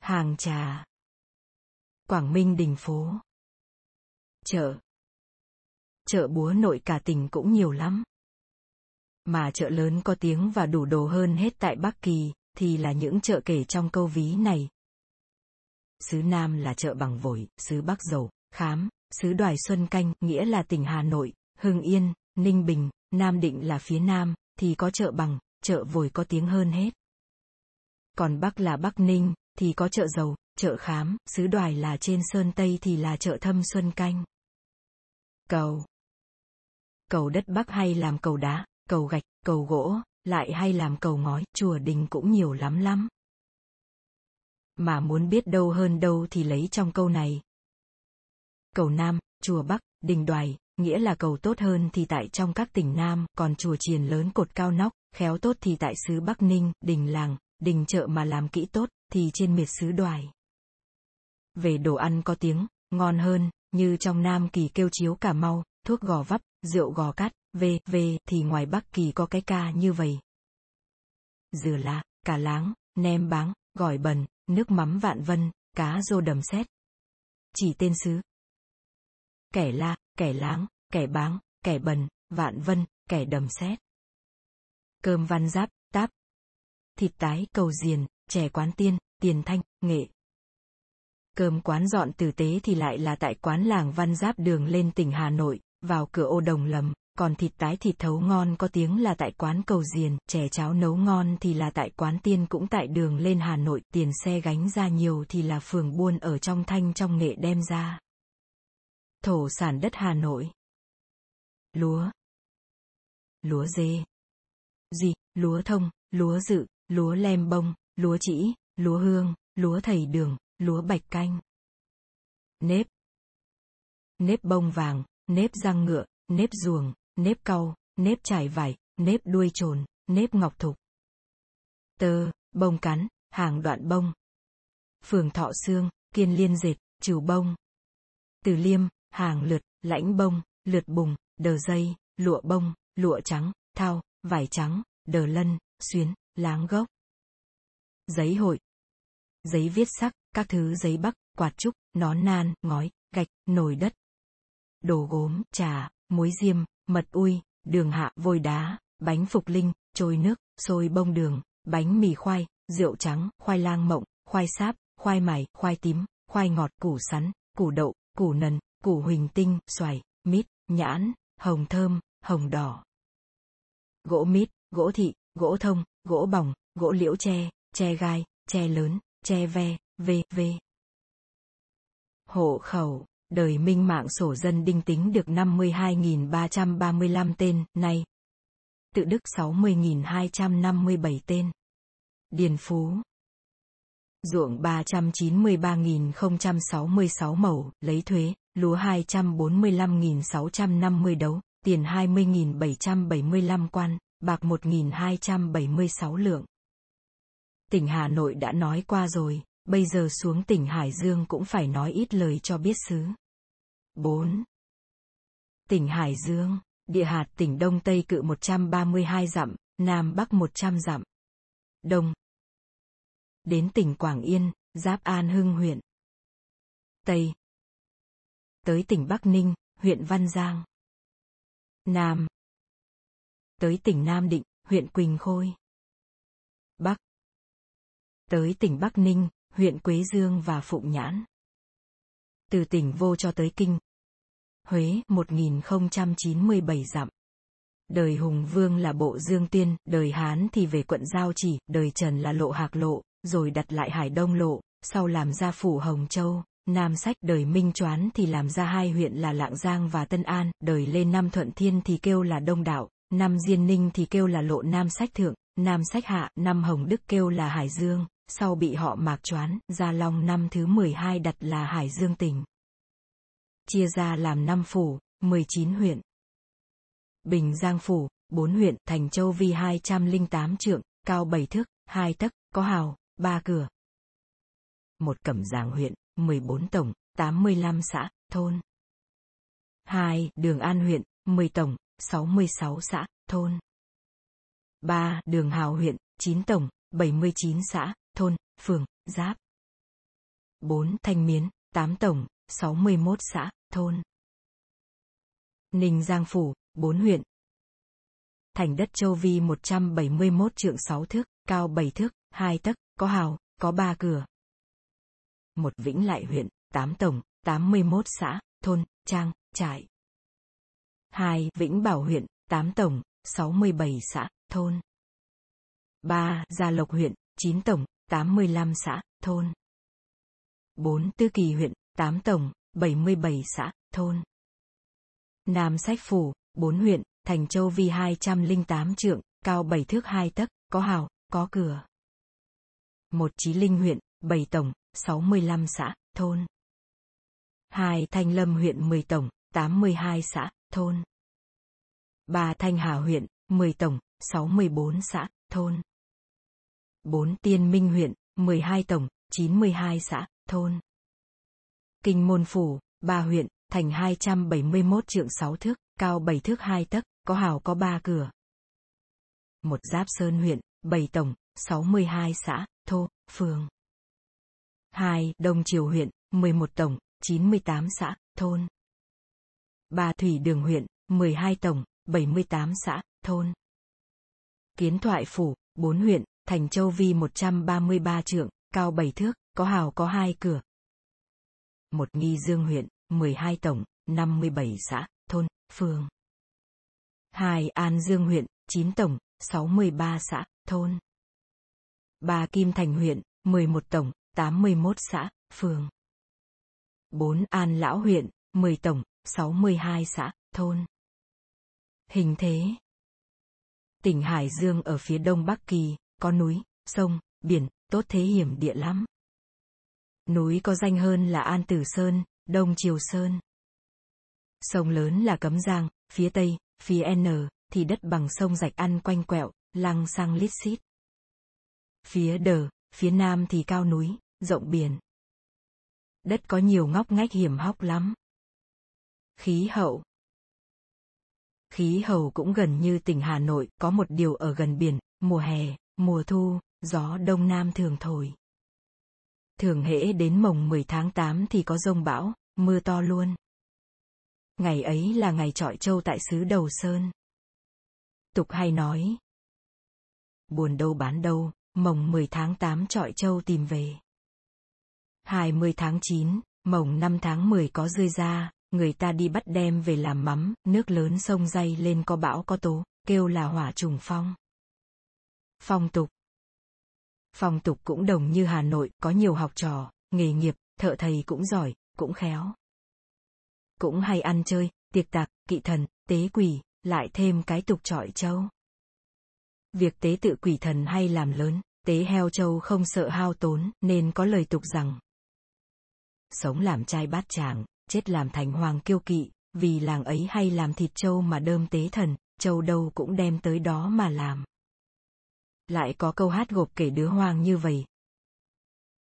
Hàng trà. Quảng Minh đình phố. Chợ. Chợ búa nội cả tỉnh cũng nhiều lắm. Mà chợ lớn có tiếng và đủ đồ hơn hết tại Bắc Kỳ, thì là những chợ kể trong câu ví này. xứ Nam là chợ bằng vội, xứ Bắc dầu, khám, xứ Đoài Xuân Canh, nghĩa là tỉnh Hà Nội, Hưng Yên, Ninh Bình, Nam Định là phía Nam, thì có chợ bằng, chợ vồi có tiếng hơn hết. Còn Bắc là Bắc Ninh, thì có chợ dầu, chợ khám, xứ đoài là trên Sơn Tây thì là chợ thâm Xuân Canh. Cầu Cầu đất Bắc hay làm cầu đá, cầu gạch, cầu gỗ, lại hay làm cầu ngói, chùa đình cũng nhiều lắm lắm. Mà muốn biết đâu hơn đâu thì lấy trong câu này. Cầu Nam, chùa Bắc, đình đoài, nghĩa là cầu tốt hơn thì tại trong các tỉnh Nam, còn chùa chiền lớn cột cao nóc, khéo tốt thì tại xứ Bắc Ninh, đình làng, đình chợ mà làm kỹ tốt, thì trên miệt xứ đoài. Về đồ ăn có tiếng, ngon hơn, như trong Nam Kỳ kêu chiếu cà mau, thuốc gò vấp, rượu gò cát, về, về, thì ngoài Bắc Kỳ có cái ca như vậy. Dừa lá, cà láng, nem báng, gỏi bần, nước mắm vạn vân, cá rô đầm xét. Chỉ tên xứ. Kẻ la, kẻ láng, kẻ báng, kẻ bần, vạn vân, kẻ đầm xét. Cơm văn giáp, táp. Thịt tái, cầu diền, chè quán tiên, tiền thanh, nghệ. Cơm quán dọn tử tế thì lại là tại quán làng văn giáp đường lên tỉnh Hà Nội, vào cửa ô đồng lầm, còn thịt tái thịt thấu ngon có tiếng là tại quán cầu diền, chè cháo nấu ngon thì là tại quán tiên cũng tại đường lên Hà Nội, tiền xe gánh ra nhiều thì là phường buôn ở trong thanh trong nghệ đem ra. Thổ sản đất Hà Nội. Lúa. Lúa dê. Gì, lúa thông, lúa dự, lúa lem bông, lúa chỉ, lúa hương, lúa thầy đường, lúa bạch canh. Nếp. Nếp bông vàng, nếp răng ngựa, nếp ruồng, nếp cau, nếp trải vải, nếp đuôi trồn, nếp ngọc thục. Tơ, bông cắn, hàng đoạn bông. Phường Thọ Sương, kiên liên dệt, trừ bông. Từ liêm, hàng lượt, lãnh bông, lượt bùng, đờ dây, lụa bông, lụa trắng, thao, vải trắng, đờ lân, xuyến, láng gốc. Giấy hội. Giấy viết sắc, các thứ giấy bắc, quạt trúc, nón nan, ngói, gạch, nồi đất. Đồ gốm, trà, muối diêm, mật ui, đường hạ, vôi đá, bánh phục linh, trôi nước, xôi bông đường, bánh mì khoai, rượu trắng, khoai lang mộng, khoai sáp, khoai mày, khoai tím, khoai ngọt, củ sắn, củ đậu, củ nần, củ huỳnh tinh, xoài, mít, nhãn, hồng thơm, hồng đỏ. Gỗ mít, gỗ thị, gỗ thông, gỗ bỏng, gỗ liễu tre, tre gai, tre lớn, tre ve, v, v. Hộ khẩu, đời minh mạng sổ dân đinh tính được 52.335 tên, nay. Tự Đức 60.257 tên. Điền Phú. Ruộng 393.066 mẫu, lấy thuế, lúa 245.650 đấu, tiền 20.775 quan, bạc 1.276 lượng. Tỉnh Hà Nội đã nói qua rồi, bây giờ xuống tỉnh Hải Dương cũng phải nói ít lời cho biết xứ. 4. Tỉnh Hải Dương, địa hạt tỉnh Đông Tây cự 132 dặm, Nam Bắc 100 dặm. Đông. Đến tỉnh Quảng Yên, giáp An Hưng huyện. Tây. Tới tỉnh Bắc Ninh, huyện Văn Giang. Nam. Tới tỉnh Nam Định, huyện Quỳnh Khôi. Bắc. Tới tỉnh Bắc Ninh, huyện Quế Dương và Phụng Nhãn. Từ tỉnh vô cho tới kinh. Huế 1097 dặm. Đời Hùng Vương là bộ Dương Tiên, đời Hán thì về quận Giao Chỉ, đời Trần là lộ Hạc Lộ, rồi đặt lại Hải Đông Lộ, sau làm ra phủ Hồng Châu, Nam Sách đời Minh Choán thì làm ra hai huyện là Lạng Giang và Tân An, đời lên Nam Thuận Thiên thì kêu là Đông Đạo, năm Diên Ninh thì kêu là Lộ Nam Sách Thượng, Nam Sách Hạ, năm Hồng Đức kêu là Hải Dương, sau bị họ mạc choán, Gia Long năm thứ 12 đặt là Hải Dương tỉnh. Chia ra làm năm phủ, 19 huyện. Bình Giang phủ, 4 huyện, Thành Châu Vi 208 trượng, cao 7 thước, 2 tấc, có hào, 3 cửa. Một Cẩm giàng huyện, 14 tổng, 85 xã, thôn. 2. Đường An huyện, 10 tổng, 66 xã, thôn. 3. Đường Hào huyện, 9 tổng, 79 xã, thôn, phường, giáp. 4. Thanh Miến, 8 tổng, 61 xã, thôn. Ninh Giang Phủ, 4 huyện. Thành đất Châu Vi 171 trượng 6 thước, cao 7 thước, hai tấc, có hào, có ba cửa. Một Vĩnh Lại huyện, tám tổng, 81 xã, thôn, trang, trại. hai Vĩnh Bảo huyện, tám tổng, 67 xã, thôn. ba Gia Lộc huyện, chín tổng, 85 xã, thôn. bốn Tư Kỳ huyện, tám tổng, 77 xã, thôn. Nam Sách Phủ, bốn huyện, Thành Châu Vi 208 trượng, cao 7 thước 2 tấc, có hào, có cửa. Một Chí Linh huyện, 7 tổng, 65 xã, thôn. 2. Thanh Lâm huyện 10 tổng, 82 xã, thôn. 3. Thanh Hà huyện, 10 tổng, 64 xã, thôn. 4. Tiên Minh huyện, 12 tổng, 92 xã, thôn. Kinh Môn Phủ, 3 huyện, thành 271 trượng 6 thước, cao 7 thước 2 tấc, có hào có 3 cửa. Một Giáp Sơn huyện, 7 tổng, 62 xã, thô, phường. 2. Đông Triều huyện, 11 tổng, 98 xã, thôn. 3. Thủy Đường huyện, 12 tổng, 78 xã, thôn. Kiến Thoại Phủ, 4 huyện, Thành Châu Vi 133 trượng, cao 7 thước, có hào có hai cửa. Một Nghi Dương huyện, 12 tổng, 57 xã, thôn, phường. 2. An Dương huyện, 9 tổng, 63 xã, thôn. 3. Kim Thành huyện, 11 tổng, 81 xã, phường. 4. An Lão huyện, 10 tổng, 62 xã, thôn. Hình thế Tỉnh Hải Dương ở phía đông Bắc Kỳ, có núi, sông, biển, tốt thế hiểm địa lắm. Núi có danh hơn là An Tử Sơn, Đông Triều Sơn. Sông lớn là Cấm Giang, phía Tây, phía N, thì đất bằng sông rạch ăn quanh quẹo, lăng sang lít xít. Phía Đờ, phía Nam thì cao núi, rộng biển. Đất có nhiều ngóc ngách hiểm hóc lắm. Khí hậu Khí hậu cũng gần như tỉnh Hà Nội, có một điều ở gần biển, mùa hè, mùa thu, gió đông nam thường thổi. Thường hễ đến mồng 10 tháng 8 thì có rông bão, mưa to luôn. Ngày ấy là ngày trọi trâu tại xứ Đầu Sơn. Tục hay nói. Buồn đâu bán đâu, mồng 10 tháng 8 trọi châu tìm về. 20 tháng 9, mồng 5 tháng 10 có rơi ra, người ta đi bắt đem về làm mắm, nước lớn sông dây lên có bão có tố, kêu là hỏa trùng phong. Phong tục Phong tục cũng đồng như Hà Nội, có nhiều học trò, nghề nghiệp, thợ thầy cũng giỏi, cũng khéo. Cũng hay ăn chơi, tiệc tạc, kỵ thần, tế quỷ, lại thêm cái tục trọi châu. Việc tế tự quỷ thần hay làm lớn, tế heo châu không sợ hao tốn, nên có lời tục rằng. Sống làm trai bát tràng, chết làm thành hoàng kiêu kỵ, vì làng ấy hay làm thịt châu mà đơm tế thần, châu đâu cũng đem tới đó mà làm. lại có câu hát gộp kể đứa hoàng như vậy.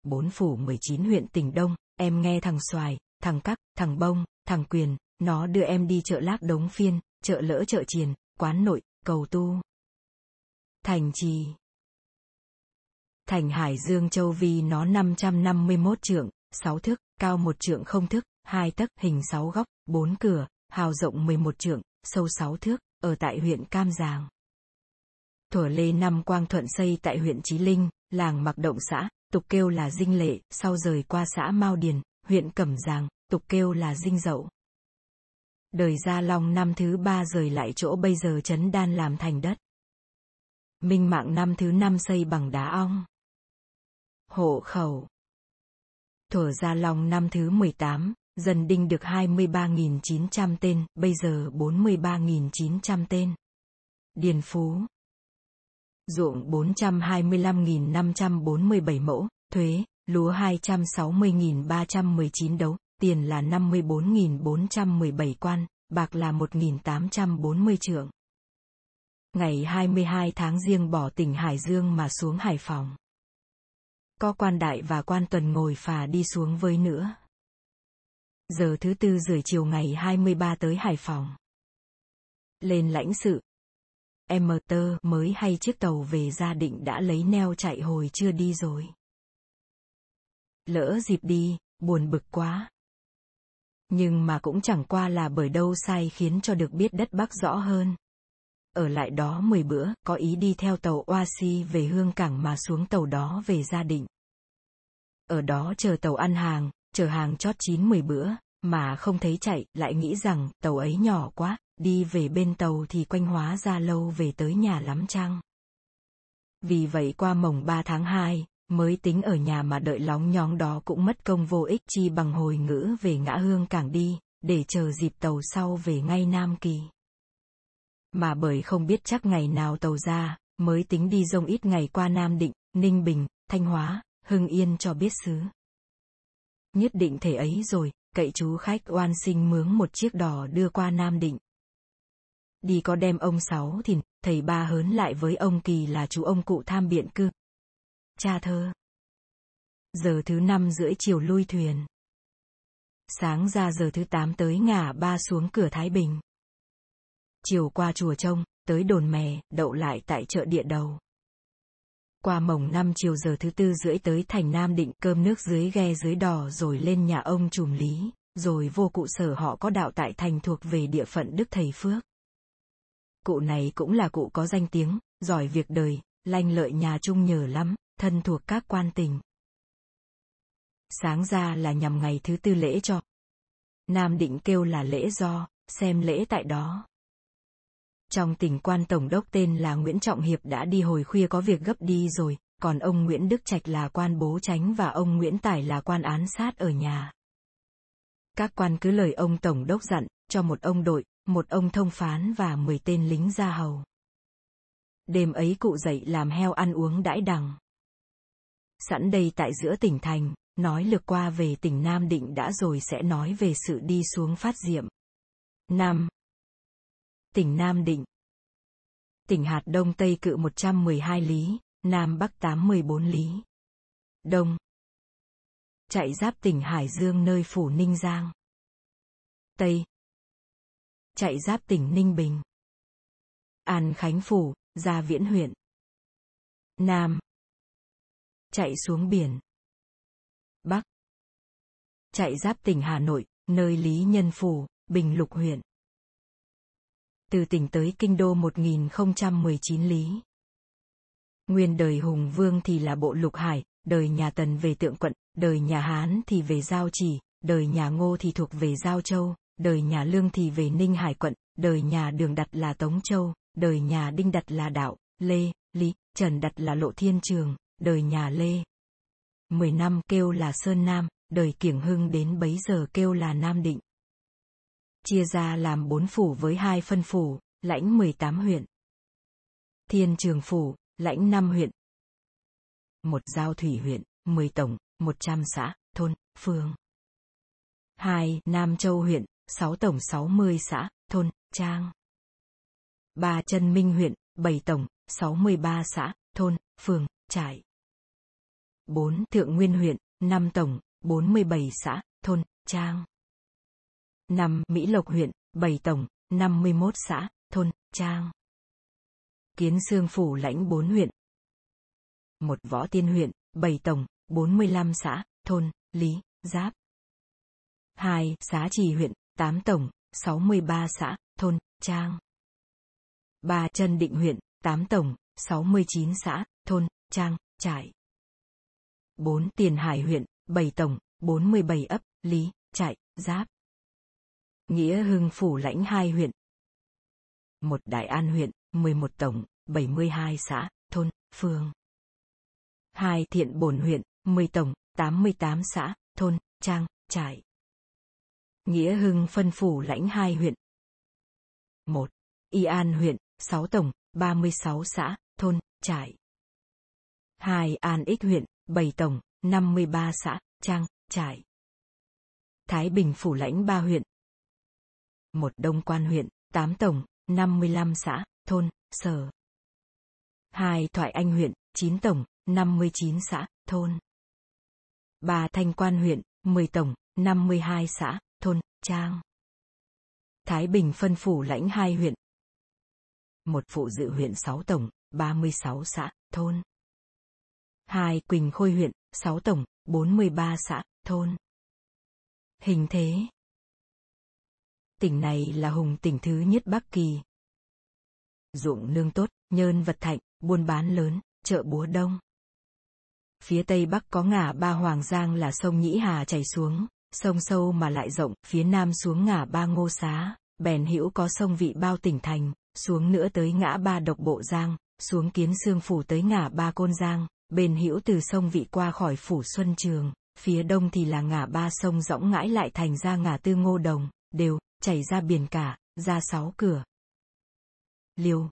Bốn phủ 19 huyện tỉnh Đông, em nghe thằng Xoài, thằng Cắc, thằng Bông, thằng Quyền, nó đưa em đi chợ lác đống phiên, chợ lỡ chợ triền, quán nội, cầu tu. Thành trì Thành Hải Dương Châu Vi nó 551 trượng, 6 thước, cao một trượng không thước, 2 tấc, hình 6 góc, 4 cửa, hào rộng 11 trượng, sâu 6 thước, ở tại huyện Cam Giàng. Thuở Lê Năm Quang Thuận xây tại huyện Chí Linh, làng Mặc Động xã, tục kêu là Dinh Lệ, sau rời qua xã Mao Điền, huyện Cẩm Giàng, tục kêu là Dinh Dậu. Đời Gia Long năm thứ ba rời lại chỗ bây giờ Trấn đan làm thành đất. Minh mạng năm thứ năm xây bằng đá ong. Hộ khẩu Thổ Gia Long năm thứ 18, dân đinh được 23.900 tên, bây giờ 43.900 tên. Điền Phú Ruộng 425.547 mẫu, thuế, lúa 260.319 đấu, tiền là 54.417 quan, bạc là 1.840 trượng. Ngày 22 tháng riêng bỏ tỉnh Hải Dương mà xuống Hải Phòng. Có quan đại và quan tuần ngồi phà đi xuống với nữa. Giờ thứ tư rưỡi chiều ngày 23 tới Hải Phòng. Lên lãnh sự. Em tơ mới hay chiếc tàu về gia định đã lấy neo chạy hồi chưa đi rồi. Lỡ dịp đi, buồn bực quá. Nhưng mà cũng chẳng qua là bởi đâu sai khiến cho được biết đất Bắc rõ hơn. Ở lại đó 10 bữa, có ý đi theo tàu Oasi về Hương Cảng mà xuống tàu đó về gia định. Ở đó chờ tàu ăn hàng, chờ hàng chót chín 10 bữa, mà không thấy chạy, lại nghĩ rằng tàu ấy nhỏ quá, đi về bên tàu thì quanh hóa ra lâu về tới nhà lắm chăng. Vì vậy qua mồng 3 tháng 2, mới tính ở nhà mà đợi lóng nhóng đó cũng mất công vô ích chi bằng hồi ngữ về ngã hương cảng đi, để chờ dịp tàu sau về ngay Nam Kỳ. Mà bởi không biết chắc ngày nào tàu ra, mới tính đi rông ít ngày qua Nam Định, Ninh Bình, Thanh Hóa, Hưng Yên cho biết xứ. Nhất định thể ấy rồi, cậy chú khách oan sinh mướn một chiếc đò đưa qua Nam Định. Đi có đem ông Sáu thì, thầy ba hớn lại với ông Kỳ là chú ông cụ tham biện cư. Cha thơ. Giờ thứ năm rưỡi chiều lui thuyền. Sáng ra giờ thứ tám tới ngả ba xuống cửa Thái Bình. Chiều qua chùa Trông, tới đồn mè, đậu lại tại chợ địa đầu. Qua mồng năm chiều giờ thứ tư rưỡi tới thành Nam Định cơm nước dưới ghe dưới đò rồi lên nhà ông trùm lý, rồi vô cụ sở họ có đạo tại thành thuộc về địa phận Đức Thầy Phước. Cụ này cũng là cụ có danh tiếng, giỏi việc đời, lanh lợi nhà chung nhờ lắm, thân thuộc các quan tình. Sáng ra là nhằm ngày thứ tư lễ cho. Nam định kêu là lễ do, xem lễ tại đó. Trong tỉnh quan tổng đốc tên là Nguyễn Trọng Hiệp đã đi hồi khuya có việc gấp đi rồi, còn ông Nguyễn Đức Trạch là quan bố tránh và ông Nguyễn Tải là quan án sát ở nhà. Các quan cứ lời ông tổng đốc dặn, cho một ông đội, một ông thông phán và 10 tên lính ra hầu. Đêm ấy cụ dậy làm heo ăn uống đãi đằng. Sẵn đây tại giữa tỉnh thành, nói lược qua về tỉnh Nam Định đã rồi sẽ nói về sự đi xuống phát diệm. Nam Tỉnh Nam Định Tỉnh hạt Đông Tây cự 112 lý, Nam Bắc 814 lý. Đông Chạy giáp tỉnh Hải Dương nơi phủ Ninh Giang. Tây Chạy giáp tỉnh Ninh Bình. An Khánh Phủ, Gia Viễn huyện. Nam chạy xuống biển. Bắc. Chạy giáp tỉnh Hà Nội, nơi Lý Nhân Phủ, Bình Lục huyện. Từ tỉnh tới kinh đô 1019 lý. Nguyên đời Hùng Vương thì là bộ lục hải, đời nhà Tần về tượng quận, đời nhà Hán thì về Giao Chỉ, đời nhà Ngô thì thuộc về Giao Châu, đời nhà Lương thì về Ninh Hải quận, đời nhà Đường đặt là Tống Châu, đời nhà Đinh đặt là Đạo, Lê, Lý, Trần đặt là Lộ Thiên Trường, đời nhà Lê. Mười năm kêu là Sơn Nam, đời Kiểng Hưng đến bấy giờ kêu là Nam Định. Chia ra làm bốn phủ với hai phân phủ, lãnh 18 huyện. Thiên Trường Phủ, lãnh 5 huyện. Một giao thủy huyện, 10 tổng, 100 xã, thôn, phường. 2. Nam Châu huyện, 6 tổng 60 xã, thôn, trang. 3. Trân Minh huyện, 7 tổng, 63 xã, thôn, phường, trại. 4. Thượng Nguyên huyện, 5 tổng, 47 xã, thôn, trang. 5. Mỹ Lộc huyện, 7 tổng, 51 xã, thôn, trang. Kiến Sương Phủ lãnh 4 huyện. một Võ Tiên huyện, 7 tổng, 45 xã, thôn, lý, giáp. 2. Xá Trì huyện, 8 tổng, 63 xã, thôn, trang. 3. Trân Định huyện, 8 tổng, 69 xã, thôn, trang, trải. 4. Tiền Hải huyện, 7 tổng, 47 ấp, lý, trại, giáp. Nghĩa Hưng Phủ lãnh hai huyện. Một Đại An huyện, 11 tổng, 72 xã, thôn, phường. Hai Thiện Bổn huyện, 10 tổng, 88 xã, thôn, trang, trại. Nghĩa Hưng phân phủ lãnh hai huyện. 1. Y An huyện, 6 tổng, 36 xã, thôn, trại. 2. An Ích huyện, 7 tổng, 53 xã, trang, trại. Thái Bình phủ lãnh ba huyện một Đông Quan huyện, 8 tổng, 55 xã, thôn, sở. 2. Thoại Anh huyện, 9 tổng, 59 xã, thôn. 3. Thanh Quan huyện, 10 tổng, 52 xã, thôn, trang. Thái Bình phân phủ lãnh hai huyện. Một phụ dự huyện 6 tổng, 36 xã, thôn. 2. Quỳnh Khôi huyện, 6 tổng, 43 xã, thôn. Hình thế Tỉnh này là hùng tỉnh thứ nhất Bắc Kỳ. Ruộng nương tốt, nhơn vật thạnh, buôn bán lớn, chợ búa đông. Phía tây bắc có ngả ba Hoàng Giang là sông Nhĩ Hà chảy xuống, sông sâu mà lại rộng, phía nam xuống ngả ba Ngô Xá, bèn hữu có sông Vị Bao tỉnh thành, xuống nữa tới ngã ba Độc Bộ Giang, xuống Kiến Sương Phủ tới ngã ba Côn Giang, bên hữu từ sông Vị qua khỏi Phủ Xuân Trường, phía đông thì là ngã ba sông rõng ngãi lại thành ra ngã tư Ngô Đồng, đều, chảy ra biển cả, ra sáu cửa. Liêu,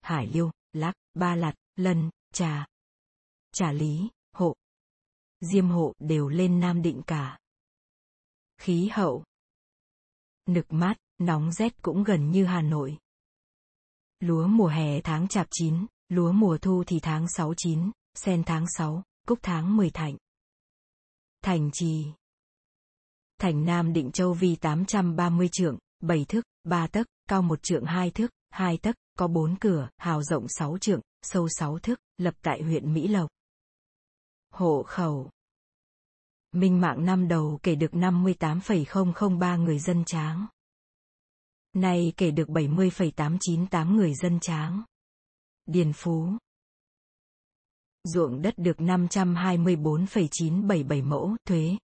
Hải Liêu, Lắc, Ba Lạt, Lân, Trà, Trà Lý, Hộ, Diêm Hộ đều lên Nam Định cả. Khí hậu Nực mát, nóng rét cũng gần như Hà Nội. Lúa mùa hè tháng chạp chín, lúa mùa thu thì tháng sáu chín, sen tháng sáu, cúc tháng 10 thạnh. Thành trì Thành Nam Định Châu Vi 830 trượng, 7 thước, 3 tấc, cao một trượng 2 thước, 2 tấc, có 4 cửa, hào rộng 6 trượng, sâu 6 thước, lập tại huyện Mỹ Lộc. Hộ khẩu Minh mạng năm đầu kể được 58,003 người dân tráng. Nay kể được 70,898 người dân tráng. Điền Phú Ruộng đất được 524,977 mẫu, thuế.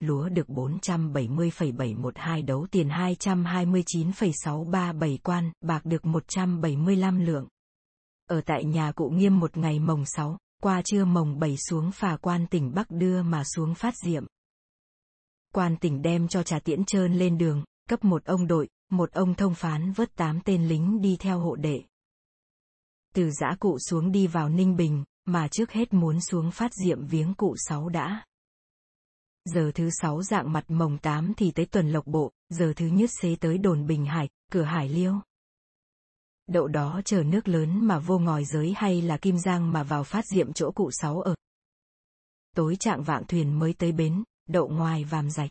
Lúa được 470,712 đấu tiền 229,637 quan, bạc được 175 lượng. Ở tại nhà cụ nghiêm một ngày mồng 6, qua trưa mồng 7 xuống phà quan tỉnh Bắc đưa mà xuống phát diệm. Quan tỉnh đem cho trà tiễn trơn lên đường, cấp một ông đội, một ông thông phán vớt tám tên lính đi theo hộ đệ. Từ giã cụ xuống đi vào Ninh Bình, mà trước hết muốn xuống phát diệm viếng cụ sáu đã. Giờ thứ sáu dạng mặt mồng tám thì tới tuần lộc bộ, giờ thứ nhất xế tới đồn Bình Hải, cửa Hải Liêu. Đậu đó chờ nước lớn mà vô ngòi giới hay là Kim Giang mà vào phát diệm chỗ cụ sáu ở. Tối trạng vạng thuyền mới tới bến, đậu ngoài vàm rạch.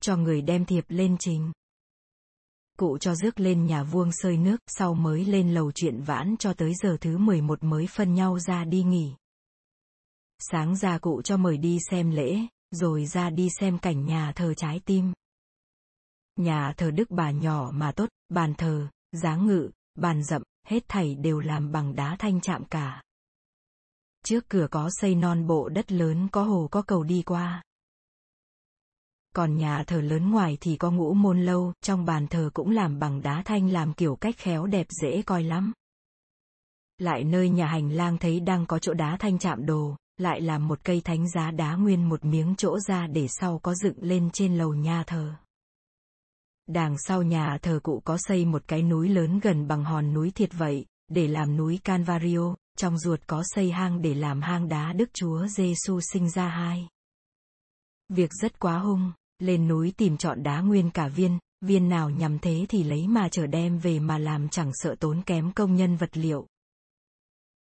Cho người đem thiệp lên trình. Cụ cho rước lên nhà vuông sơi nước, sau mới lên lầu chuyện vãn cho tới giờ thứ 11 mới phân nhau ra đi nghỉ. Sáng ra cụ cho mời đi xem lễ, rồi ra đi xem cảnh nhà thờ trái tim. Nhà thờ Đức bà nhỏ mà tốt, bàn thờ, giá ngự, bàn rậm, hết thảy đều làm bằng đá thanh chạm cả. Trước cửa có xây non bộ đất lớn có hồ có cầu đi qua. Còn nhà thờ lớn ngoài thì có ngũ môn lâu, trong bàn thờ cũng làm bằng đá thanh làm kiểu cách khéo đẹp dễ coi lắm. Lại nơi nhà hành lang thấy đang có chỗ đá thanh chạm đồ, lại làm một cây thánh giá đá nguyên một miếng chỗ ra để sau có dựng lên trên lầu nhà thờ. Đằng sau nhà thờ cụ có xây một cái núi lớn gần bằng hòn núi thiệt vậy, để làm núi Canvario, trong ruột có xây hang để làm hang đá Đức Chúa Giêsu sinh ra hai. Việc rất quá hung, lên núi tìm chọn đá nguyên cả viên, viên nào nhằm thế thì lấy mà trở đem về mà làm chẳng sợ tốn kém công nhân vật liệu.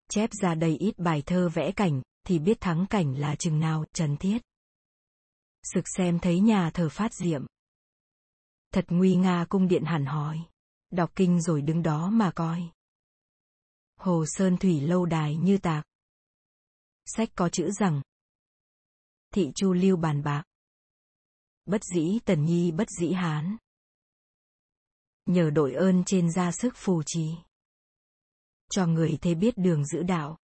Chép ra đầy ít bài thơ vẽ cảnh, thì biết thắng cảnh là chừng nào, Trần Thiết. Sực xem thấy nhà thờ phát diệm. Thật nguy nga cung điện hẳn hỏi. Đọc kinh rồi đứng đó mà coi. Hồ Sơn Thủy lâu đài như tạc. Sách có chữ rằng. Thị chu lưu bàn bạc. Bất dĩ tần nhi bất dĩ hán. Nhờ đội ơn trên ra sức phù trì. Cho người thế biết đường giữ đạo.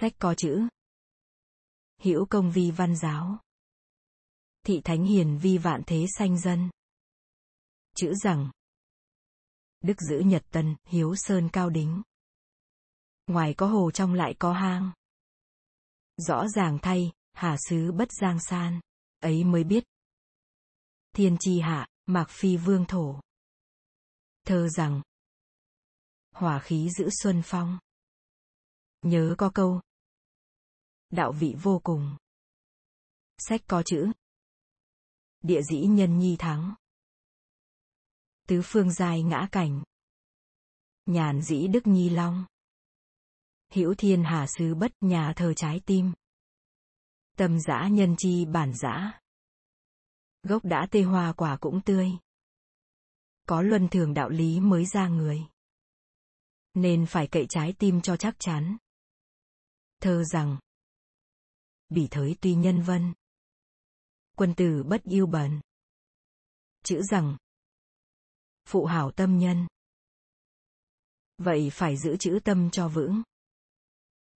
Sách có chữ. Hữu công vi văn giáo. Thị thánh hiền vi vạn thế sanh dân. Chữ rằng. Đức giữ nhật tân, hiếu sơn cao đính. Ngoài có hồ trong lại có hang. Rõ ràng thay, hà sứ bất giang san, ấy mới biết. Thiên chi hạ, mạc phi vương thổ. Thơ rằng. Hỏa khí giữ xuân phong. Nhớ có câu. Đạo vị vô cùng. Sách có chữ. Địa dĩ nhân nhi thắng. Tứ phương dài ngã cảnh. Nhàn dĩ đức nhi long. Hữu thiên hà sứ bất nhà thờ trái tim. Tâm giã nhân chi bản giã. Gốc đã tê hoa quả cũng tươi. Có luân thường đạo lý mới ra người. Nên phải cậy trái tim cho chắc chắn. Thơ rằng. Bỉ thới tuy nhân vân. Quân tử bất yêu bẩn. Chữ rằng. Phụ hảo tâm nhân. Vậy phải giữ chữ tâm cho vững.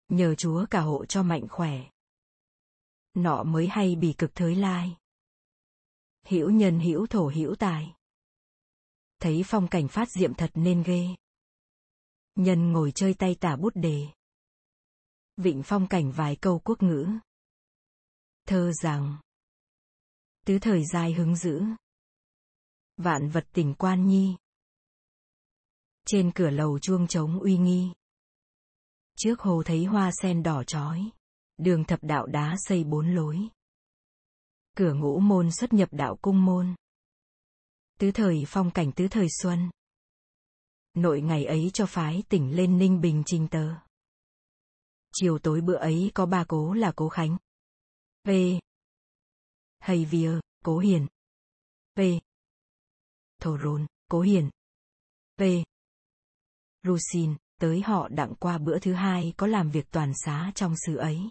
Nhờ Chúa cả hộ cho mạnh khỏe. Nọ mới hay bì cực thới lai. Hữu nhân hữu thổ hữu tài. Thấy phong cảnh phát diệm thật nên ghê. Nhân ngồi chơi tay tả bút đề. Vịnh phong cảnh vài câu quốc ngữ. Thơ rằng. Tứ thời dài hứng dữ. Vạn vật tình quan nhi. Trên cửa lầu chuông trống uy nghi. Trước hồ thấy hoa sen đỏ chói. Đường thập đạo đá xây bốn lối. Cửa ngũ môn xuất nhập đạo cung môn. Tứ thời phong cảnh tứ thời xuân. Nội ngày ấy cho phái tỉnh lên ninh bình trình tờ. Chiều tối bữa ấy có ba cố là cố Khánh. V. Hay Vía, cố Hiền. V. Thổ Rôn, cố Hiền. V. Rusin, tới họ đặng qua bữa thứ hai có làm việc toàn xá trong xứ ấy.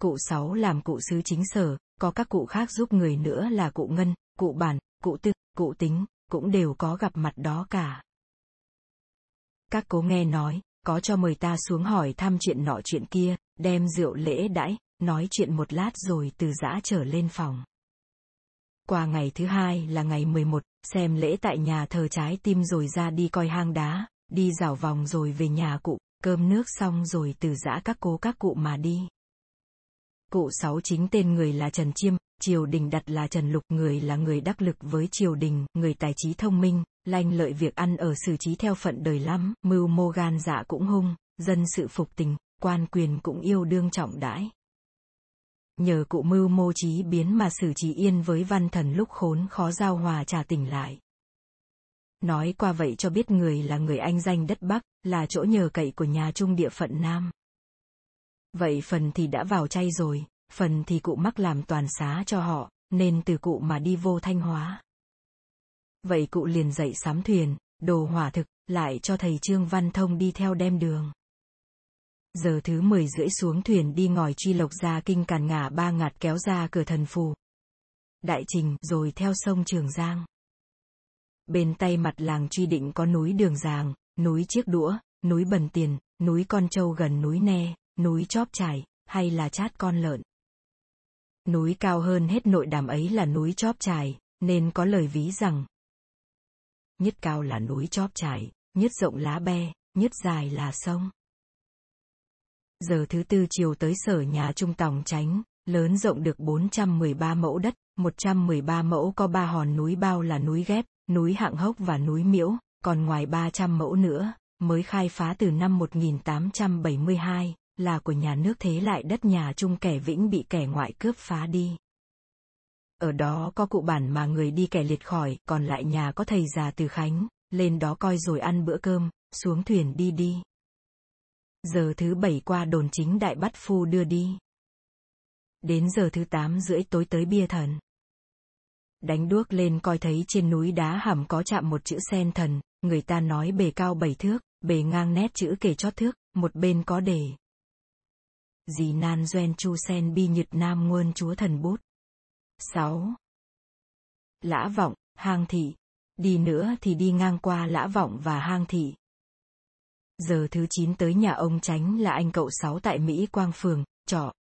Cụ sáu làm cụ sứ chính sở, có các cụ khác giúp người nữa là cụ ngân, cụ bản, cụ tư, cụ tính, cũng đều có gặp mặt đó cả. Các cố nghe nói, có cho mời ta xuống hỏi thăm chuyện nọ chuyện kia, đem rượu lễ đãi, nói chuyện một lát rồi từ giã trở lên phòng. Qua ngày thứ hai là ngày 11, xem lễ tại nhà thờ trái tim rồi ra đi coi hang đá, đi dạo vòng rồi về nhà cụ, cơm nước xong rồi từ giã các cố các cụ mà đi. Cụ sáu chính tên người là Trần Chiêm, triều đình đặt là Trần Lục người là người đắc lực với triều đình, người tài trí thông minh, lanh lợi việc ăn ở xử trí theo phận đời lắm, mưu mô gan dạ cũng hung, dân sự phục tình, quan quyền cũng yêu đương trọng đãi. Nhờ cụ mưu mô trí biến mà xử trí yên với văn thần lúc khốn khó giao hòa trả tỉnh lại. Nói qua vậy cho biết người là người anh danh đất Bắc, là chỗ nhờ cậy của nhà trung địa phận Nam. Vậy phần thì đã vào chay rồi, phần thì cụ mắc làm toàn xá cho họ, nên từ cụ mà đi vô thanh hóa. Vậy cụ liền dậy sám thuyền, đồ hỏa thực, lại cho thầy Trương Văn Thông đi theo đem đường. Giờ thứ mười rưỡi xuống thuyền đi ngòi truy lộc ra kinh càn ngả ba ngạt kéo ra cửa thần phù. Đại trình rồi theo sông Trường Giang. Bên tay mặt làng truy định có núi Đường Giàng, núi Chiếc Đũa, núi Bần Tiền, núi Con Trâu gần núi Ne, núi Chóp Trải, hay là Chát Con Lợn. Núi cao hơn hết nội đàm ấy là núi Chóp Trải, nên có lời ví rằng nhất cao là núi Chóp Trải, nhất rộng lá be, nhất dài là sông. Giờ thứ tư chiều tới sở nhà trung tòng tránh, lớn rộng được 413 mẫu đất, 113 mẫu có ba hòn núi bao là núi ghép, núi hạng hốc và núi miễu, còn ngoài 300 mẫu nữa, mới khai phá từ năm 1872, là của nhà nước thế lại đất nhà Trung kẻ Vĩnh bị kẻ ngoại cướp phá đi. Ở đó có cụ bản mà người đi kẻ liệt khỏi, còn lại nhà có thầy già từ Khánh, lên đó coi rồi ăn bữa cơm, xuống thuyền đi đi. Giờ thứ bảy qua đồn chính đại bắt phu đưa đi. Đến giờ thứ tám rưỡi tối tới bia thần. Đánh đuốc lên coi thấy trên núi đá hầm có chạm một chữ sen thần, người ta nói bề cao bảy thước, bề ngang nét chữ kề chót thước, một bên có đề. Dì nan doen chu sen bi nhật nam nguồn chúa thần bút. 6. Lã vọng, hang thị. Đi nữa thì đi ngang qua lã vọng và hang thị. Giờ thứ 9 tới nhà ông Tránh là anh cậu sáu tại Mỹ Quang Phường, trọ.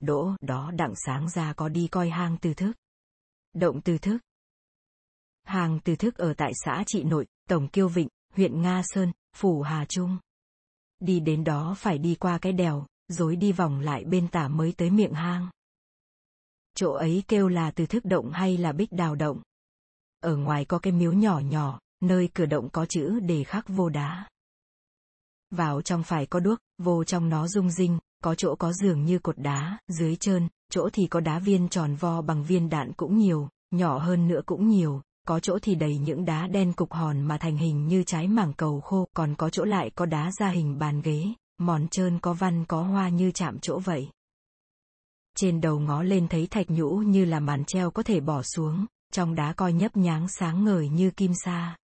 Đỗ, đó đặng sáng ra có đi coi hang từ thức. Động từ thức. Hàng từ thức ở tại xã Trị Nội, Tổng Kiêu Vịnh, huyện Nga Sơn, Phủ Hà Trung. Đi đến đó phải đi qua cái đèo, rồi đi vòng lại bên tả mới tới miệng hang. Chỗ ấy kêu là từ thức động hay là bích đào động. Ở ngoài có cái miếu nhỏ nhỏ, nơi cửa động có chữ để khắc vô đá. Vào trong phải có đuốc, vô trong nó rung rinh, có chỗ có giường như cột đá, dưới trơn, chỗ thì có đá viên tròn vo bằng viên đạn cũng nhiều, nhỏ hơn nữa cũng nhiều, có chỗ thì đầy những đá đen cục hòn mà thành hình như trái mảng cầu khô, còn có chỗ lại có đá ra hình bàn ghế, mòn trơn có văn có hoa như chạm chỗ vậy. Trên đầu ngó lên thấy thạch nhũ như là màn treo có thể bỏ xuống, trong đá coi nhấp nháng sáng ngời như kim sa.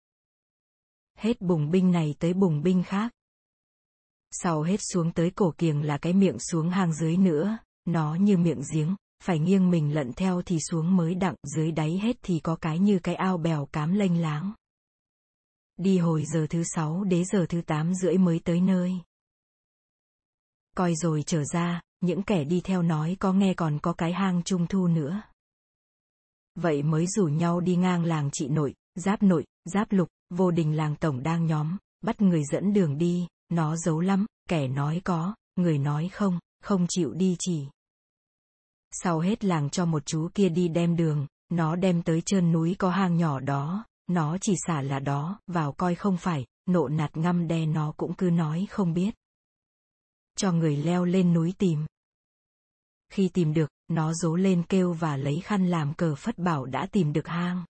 Hết bùng binh này tới bùng binh khác. Sau hết xuống tới cổ kiềng là cái miệng xuống hang dưới nữa, nó như miệng giếng, phải nghiêng mình lận theo thì xuống mới đặng, dưới đáy hết thì có cái như cái ao bèo cám lênh láng. Đi hồi giờ thứ sáu đến giờ thứ tám rưỡi mới tới nơi. Coi rồi trở ra, những kẻ đi theo nói có nghe còn có cái hang trung thu nữa. Vậy mới rủ nhau đi ngang làng chị nội, giáp nội, giáp lục, vô đình làng tổng đang nhóm, bắt người dẫn đường đi, nó giấu lắm, kẻ nói có, người nói không, không chịu đi chỉ. Sau hết làng cho một chú kia đi đem đường, nó đem tới chân núi có hang nhỏ đó, nó chỉ xả là đó, vào coi không phải, nộ nạt ngăm đe nó cũng cứ nói không biết. Cho người leo lên núi tìm. Khi tìm được, nó dố lên kêu và lấy khăn làm cờ phất bảo đã tìm được hang.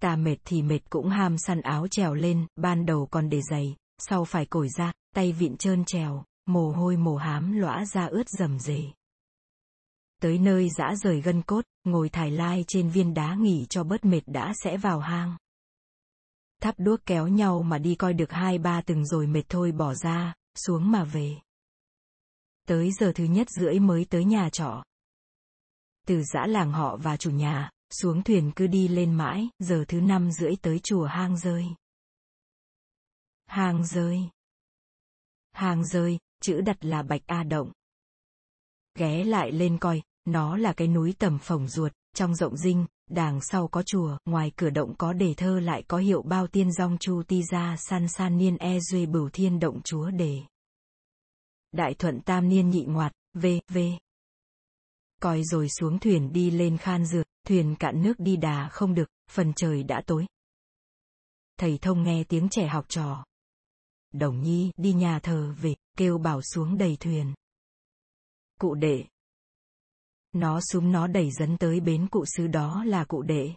Ta mệt thì mệt cũng ham săn áo trèo lên, ban đầu còn để giày, sau phải cổi ra, tay vịn trơn trèo, mồ hôi mồ hám lõa ra ướt rầm rề. Tới nơi dã rời gân cốt, ngồi thải lai trên viên đá nghỉ cho bớt mệt đã sẽ vào hang. Thắp đuốc kéo nhau mà đi coi được hai ba từng rồi mệt thôi bỏ ra, xuống mà về. Tới giờ thứ nhất rưỡi mới tới nhà trọ. Từ dã làng họ và chủ nhà, xuống thuyền cứ đi lên mãi, giờ thứ năm rưỡi tới chùa hang rơi. Hang rơi. Hang rơi, chữ đặt là Bạch A Động. Ghé lại lên coi, nó là cái núi tầm phồng ruột, trong rộng dinh, đàng sau có chùa, ngoài cửa động có đề thơ lại có hiệu bao tiên dong chu ti ra san san niên e duê bửu thiên động chúa đề. Đại thuận tam niên nhị ngoạt, v, v. Coi rồi xuống thuyền đi lên khan dược, thuyền cạn nước đi đà không được, phần trời đã tối. Thầy thông nghe tiếng trẻ học trò. Đồng nhi đi nhà thờ về, kêu bảo xuống đầy thuyền. Cụ đệ. Nó súng nó đẩy dẫn tới bến cụ sứ đó là cụ đệ.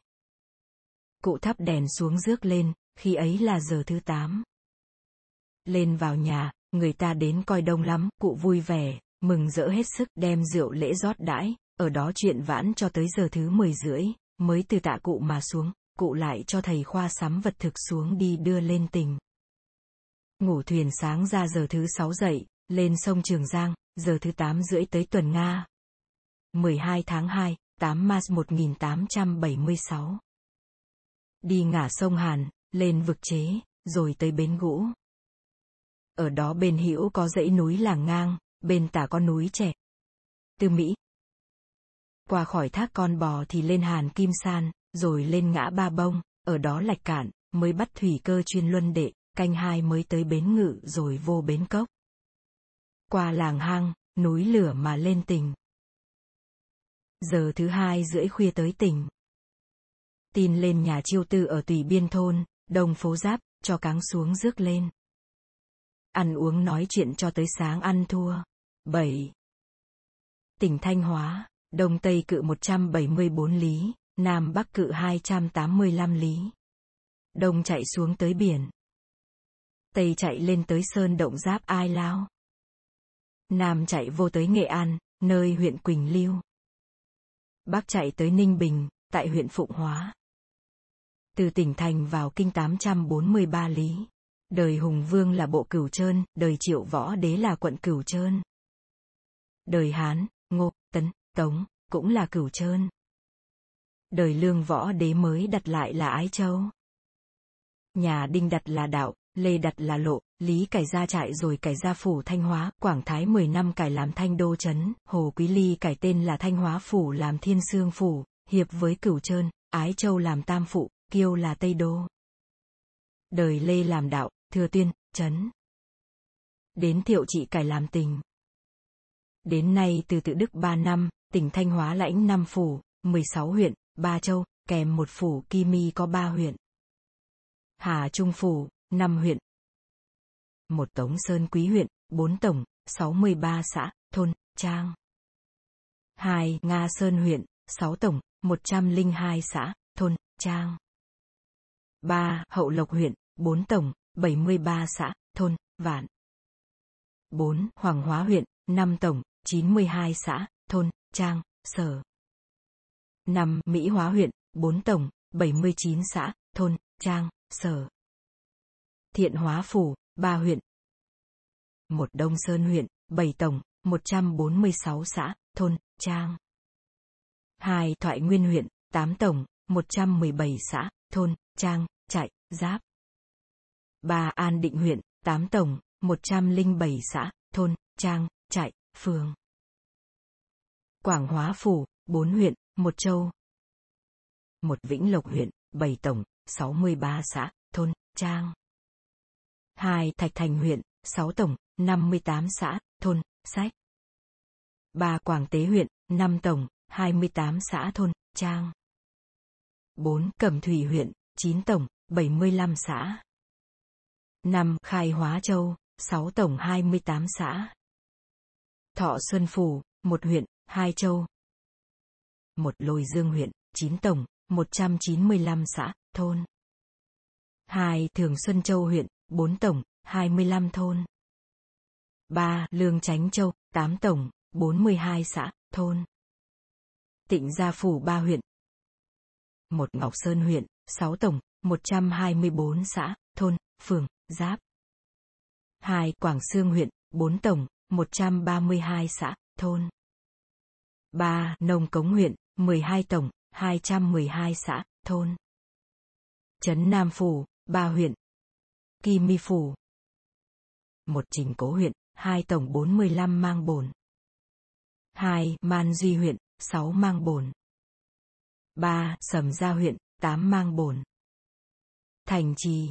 Cụ thắp đèn xuống rước lên, khi ấy là giờ thứ tám. Lên vào nhà, người ta đến coi đông lắm, cụ vui vẻ, mừng rỡ hết sức đem rượu lễ rót đãi, ở đó chuyện vãn cho tới giờ thứ mười rưỡi, mới từ tạ cụ mà xuống, cụ lại cho thầy khoa sắm vật thực xuống đi đưa lên tỉnh. Ngủ thuyền sáng ra giờ thứ sáu dậy, lên sông Trường Giang, giờ thứ tám rưỡi tới tuần Nga. 12 tháng 2, 8 Mars 1876. Đi ngả sông Hàn, lên vực chế, rồi tới bến gũ. Ở đó bên hữu có dãy núi làng ngang, bên tả có núi trẻ. Từ Mỹ. Qua khỏi thác con bò thì lên Hàn Kim San, rồi lên ngã Ba Bông, ở đó lạch cạn, mới bắt thủy cơ chuyên luân đệ, canh hai mới tới bến ngự rồi vô bến cốc. Qua làng hang, núi lửa mà lên tình Giờ thứ hai rưỡi khuya tới tỉnh. Tin lên nhà chiêu tư ở tùy biên thôn, đồng phố giáp, cho cáng xuống rước lên. Ăn uống nói chuyện cho tới sáng ăn thua. 7. Tỉnh Thanh Hóa, Đông Tây cự 174 lý, Nam Bắc cự 285 lý. Đông chạy xuống tới biển. Tây chạy lên tới Sơn Động Giáp Ai Lao. Nam chạy vô tới Nghệ An, nơi huyện Quỳnh Lưu. Bắc chạy tới Ninh Bình, tại huyện Phụng Hóa. Từ tỉnh thành vào kinh 843 lý. Đời Hùng Vương là bộ Cửu Trơn, đời Triệu Võ Đế là quận Cửu Trơn. Đời Hán, Ngô, Tấn, Tống, cũng là Cửu Trơn. Đời Lương Võ Đế mới đặt lại là Ái Châu. Nhà Đinh đặt là Đạo, Lê đặt là Lộ, Lý cải ra trại rồi cải ra phủ Thanh Hóa, Quảng Thái 10 năm cải làm Thanh Đô Trấn, Hồ Quý Ly cải tên là Thanh Hóa Phủ làm Thiên Sương Phủ, hiệp với Cửu Trơn, Ái Châu làm Tam Phụ, Kiêu là Tây Đô. Đời Lê làm đạo, Thừa Tuyên, Trấn. Đến Thiệu Trị cải làm tình. Đến nay từ tự Đức 3 năm, tỉnh Thanh Hóa lãnh 5 phủ, 16 huyện, 3 châu, kèm một phủ Kimi Mi có 3 huyện. Hà Trung phủ, 5 huyện. Một Tống Sơn Quý huyện, 4 tổng, 63 xã, thôn, trang. 2. Nga Sơn huyện, 6 tổng, 102 xã, thôn, trang. 3. Hậu Lộc huyện, 4 tổng, 73 xã, thôn, vạn. 4. Hoàng Hóa huyện, 5 tổng, 92 xã, thôn, trang, sở. 5. Mỹ Hóa huyện, 4 tổng, 79 xã, thôn, trang, sở. Thiện Hóa phủ, 3 huyện. Một Đông Sơn huyện, 7 tổng, 146 xã, thôn, trang. Hai Thoại Nguyên huyện, 8 tổng, 117 xã, thôn, trang, trại, giáp. Ba An Định huyện, 8 tổng, 107 xã, thôn, trang, trại, phường. Quảng Hóa phủ, 4 huyện, một châu. Một Vĩnh Lộc huyện, 7 tổng, 63 xã, thôn, trang. 2. Thạch Thành huyện, 6 tổng, 58 xã, thôn, sách. 3. Quảng Tế huyện, 5 tổng, 28 xã thôn, trang. 4. Cẩm Thủy huyện, 9 tổng, 75 xã. 5. Khai Hóa Châu, 6 tổng 28 xã. Thọ Xuân Phủ, 1 huyện, 2 châu. 1 Lôi Dương huyện, 9 tổng, 195 xã, thôn. 2. Thường Xuân Châu huyện, 4 tổng, 25 thôn. 3. Lương Chánh Châu, 8 tổng, 42 xã, thôn. Tịnh Gia Phủ 3 huyện. 1. Ngọc Sơn huyện, 6 tổng, 124 xã, thôn, phường, giáp. 2. Quảng Sương huyện, 4 tổng, 132 xã, thôn. 3. Nông Cống huyện, 12 tổng, 212 xã, thôn. Trấn Nam Phủ, 3 huyện. Kim Mi Phủ. Một Trình Cố huyện, hai tổng 45 mang bổn. 2. Man Duy huyện, 6 mang bổn. 3. Sầm Gia huyện, 8 mang bổn. Thành Trì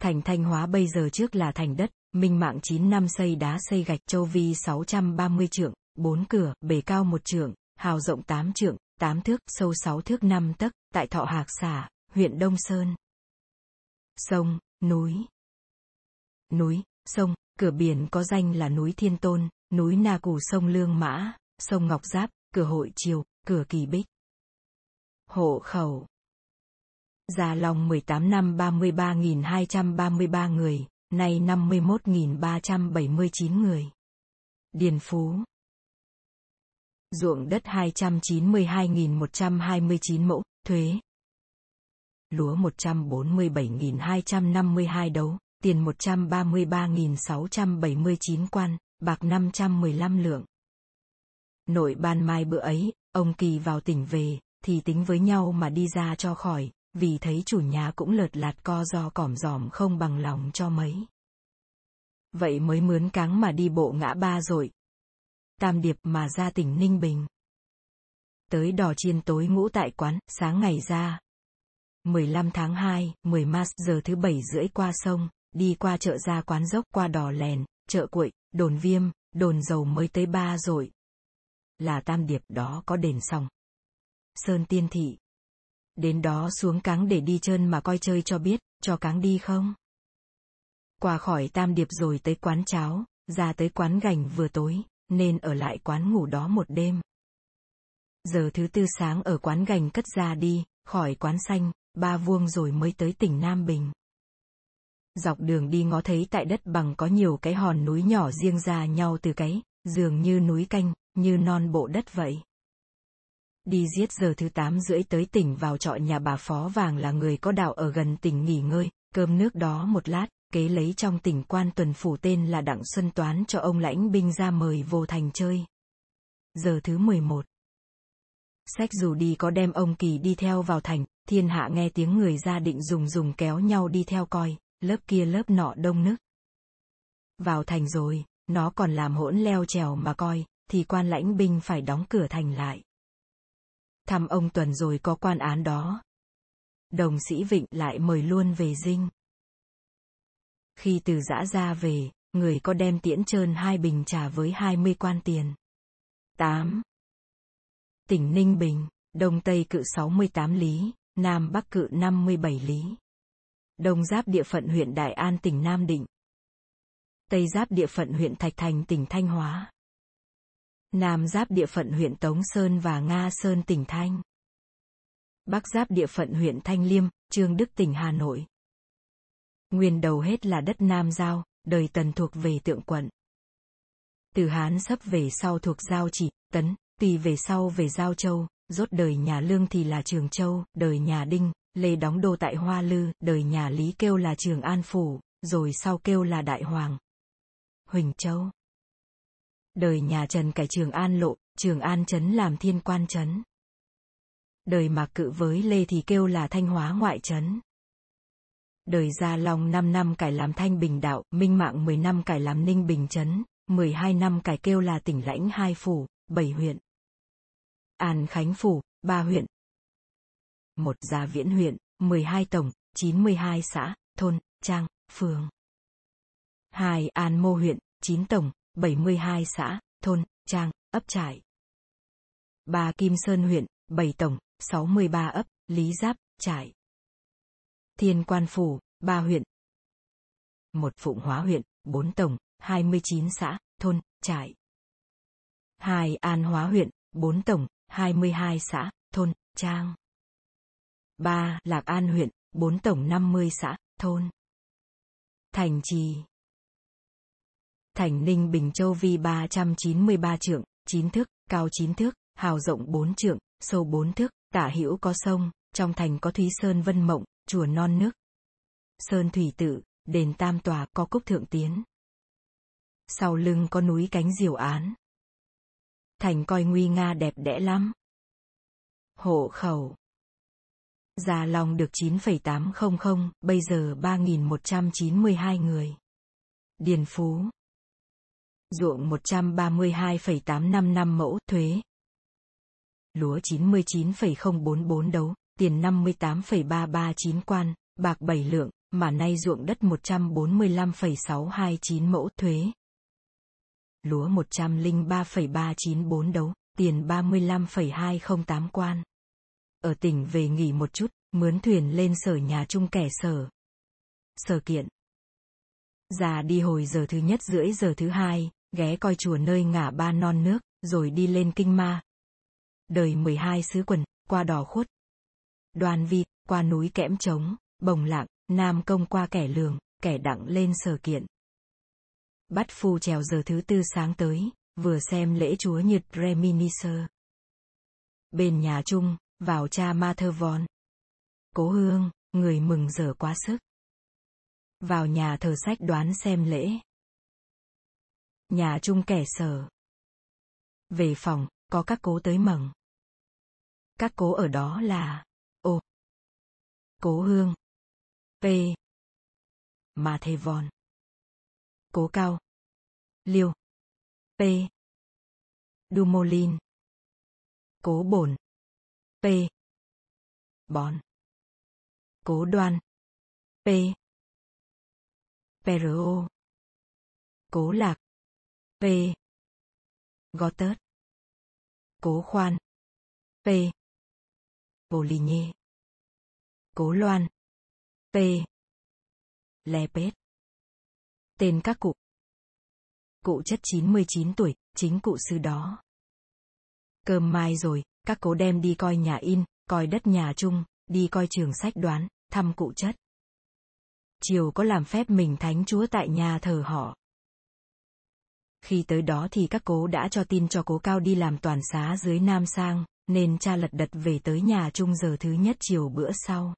Thành Thanh Hóa bây giờ trước là thành đất, Minh Mạng 9 năm xây đá xây gạch châu vi 630 trượng, 4 cửa, bề cao 1 trượng, hào rộng 8 trượng, 8 thước, sâu 6 thước 5 tấc, tại Thọ Hạc Xả, huyện Đông Sơn. Sông, núi. Núi, sông, cửa biển có danh là núi Thiên Tôn, núi Na Cù sông Lương Mã, sông Ngọc Giáp, cửa Hội Triều, cửa Kỳ Bích. Hộ khẩu. Già lòng 18 năm 33.233 người, nay 51.379 người. Điền Phú. Ruộng đất 292.129 mẫu, thuế. Lúa 147.252 đấu, tiền 133.679 quan, bạc 515 lượng. Nội ban mai bữa ấy, ông Kỳ vào tỉnh về, thì tính với nhau mà đi ra cho khỏi, vì thấy chủ nhà cũng lợt lạt co do cỏm giòm không bằng lòng cho mấy. Vậy mới mướn cáng mà đi bộ ngã ba rồi. Tam điệp mà ra tỉnh Ninh Bình. Tới đò chiên tối ngũ tại quán, sáng ngày ra. 15 tháng 2, 10 mars giờ thứ bảy rưỡi qua sông, đi qua chợ ra quán dốc qua đò lèn, chợ cuội, đồn viêm, đồn dầu mới tới ba rồi. Là tam điệp đó có đền xong. Sơn Tiên Thị. Đến đó xuống cáng để đi chân mà coi chơi cho biết, cho cáng đi không? Qua khỏi tam điệp rồi tới quán cháo, ra tới quán gành vừa tối, nên ở lại quán ngủ đó một đêm. Giờ thứ tư sáng ở quán gành cất ra đi, khỏi quán xanh, ba vuông rồi mới tới tỉnh Nam Bình. Dọc đường đi ngó thấy tại đất bằng có nhiều cái hòn núi nhỏ riêng ra nhau từ cái, dường như núi canh, như non bộ đất vậy. Đi giết giờ thứ tám rưỡi tới tỉnh vào trọ nhà bà Phó Vàng là người có đạo ở gần tỉnh nghỉ ngơi, cơm nước đó một lát, kế lấy trong tỉnh quan tuần phủ tên là Đặng Xuân Toán cho ông lãnh binh ra mời vô thành chơi. Giờ thứ 11. Sách dù đi có đem ông Kỳ đi theo vào thành, thiên hạ nghe tiếng người ra định dùng dùng kéo nhau đi theo coi, lớp kia lớp nọ đông nức. Vào thành rồi, nó còn làm hỗn leo trèo mà coi, thì quan lãnh binh phải đóng cửa thành lại. Thăm ông Tuần rồi có quan án đó. Đồng sĩ Vịnh lại mời luôn về dinh. Khi từ giã ra về, người có đem tiễn trơn hai bình trà với hai mươi quan tiền. 8. Tỉnh Ninh Bình, Đông Tây cự 68 lý, Nam Bắc cự 57 lý. Đông giáp địa phận huyện Đại An tỉnh Nam Định. Tây giáp địa phận huyện Thạch Thành tỉnh Thanh Hóa. Nam giáp địa phận huyện Tống Sơn và Nga Sơn tỉnh Thanh. Bắc giáp địa phận huyện Thanh Liêm, Trương Đức tỉnh Hà Nội. Nguyên đầu hết là đất Nam Giao, đời Tần thuộc về tượng quận. Từ Hán sắp về sau thuộc Giao Chỉ, Tấn, tùy về sau về Giao Châu, rốt đời nhà Lương thì là Trường Châu, đời nhà Đinh, Lê đóng đô tại Hoa Lư, đời nhà Lý kêu là Trường An Phủ, rồi sau kêu là Đại Hoàng. Huỳnh Châu. Đời nhà Trần cải Trường An Lộ, Trường An Trấn làm thiên quan trấn. Đời Mạc Cự với Lê thì kêu là Thanh Hóa ngoại trấn. Đời Gia Long 5 năm cải làm Thanh Bình Đạo, Minh Mạng 10 năm cải làm Ninh Bình Trấn, 12 năm cải kêu là tỉnh lãnh hai phủ, bảy huyện. An Khánh Phủ, 3 huyện. Một Gia Viễn huyện, 12 tổng, 92 xã, thôn, trang, phường. 2 An Mô huyện, 9 tổng, 72 xã, thôn, trang, ấp trại. 3 Kim Sơn huyện, 7 tổng, 63 ấp, lý giáp, trại. Thiên Quan Phủ, 3 huyện. một Phụng Hóa huyện, 4 tổng, 29 xã, thôn, trại. 2 An Hóa huyện, 4 tổng, 22 xã, thôn, trang. 3 Lạc An huyện, 4 tổng 50 xã, thôn. Thành Trì. Thành Ninh Bình Châu Vi 393 trượng, 9 thước, cao 9 thước, hào rộng 4 trượng, sâu 4 thước, tả hữu có sông, trong thành có Thúy Sơn Vân Mộng, chùa non nước. Sơn Thủy Tự, đền Tam Tòa có cúc thượng tiến. Sau lưng có núi cánh diều án. Thành coi nguy nga đẹp đẽ lắm. Hộ khẩu. Già lòng được 9,800, bây giờ 3.192 người. Điền Phú. Ruộng 132,855 mẫu, thuế. Lúa 99,044 đấu, tiền 58,339 quan, bạc 7 lượng, mà nay ruộng đất 145,629 mẫu, thuế. Lúa 103,394 đấu, tiền 35,208 quan. Ở tỉnh về nghỉ một chút, mướn thuyền lên sở nhà chung kẻ sở. Sở kiện. Già đi hồi giờ thứ nhất rưỡi giờ thứ hai, ghé coi chùa nơi ngả ba non nước, rồi đi lên kinh ma. Đời 12 sứ quần, qua đỏ khuất. Đoàn vi, qua núi kẽm trống, bồng lạng, nam công qua kẻ lường, kẻ đặng lên sở kiện. Bắt phu trèo giờ thứ tư sáng tới, vừa xem lễ chúa nhật Reminiscer. Bên nhà chung, vào cha ma thơ von. Cố hương, người mừng giờ quá sức. Vào nhà thờ sách đoán xem lễ. Nhà chung kẻ sở. Về phòng, có các cố tới mẩn Các cố ở đó là Ô. Cố Hương. P. Mà Thê Von. Cố Cao. Liêu. P. Dumolin. Cố Bổn. P. Bón. Cố Đoan. P. PRO. Cố Lạc. P. Gò tớt. Cố Khoan. P. Bồ Lì Nhê. Cố Loan. P. Lè Pết. Tên các cụ. Cụ chất 99 tuổi, chính cụ sư đó. Cơm mai rồi, các cố đem đi coi nhà in, coi đất nhà chung, đi coi trường sách đoán, thăm cụ chất. chiều có làm phép mình thánh chúa tại nhà thờ họ. Khi tới đó thì các cố đã cho tin cho cố cao đi làm toàn xá dưới Nam Sang, nên cha lật đật về tới nhà chung giờ thứ nhất chiều bữa sau.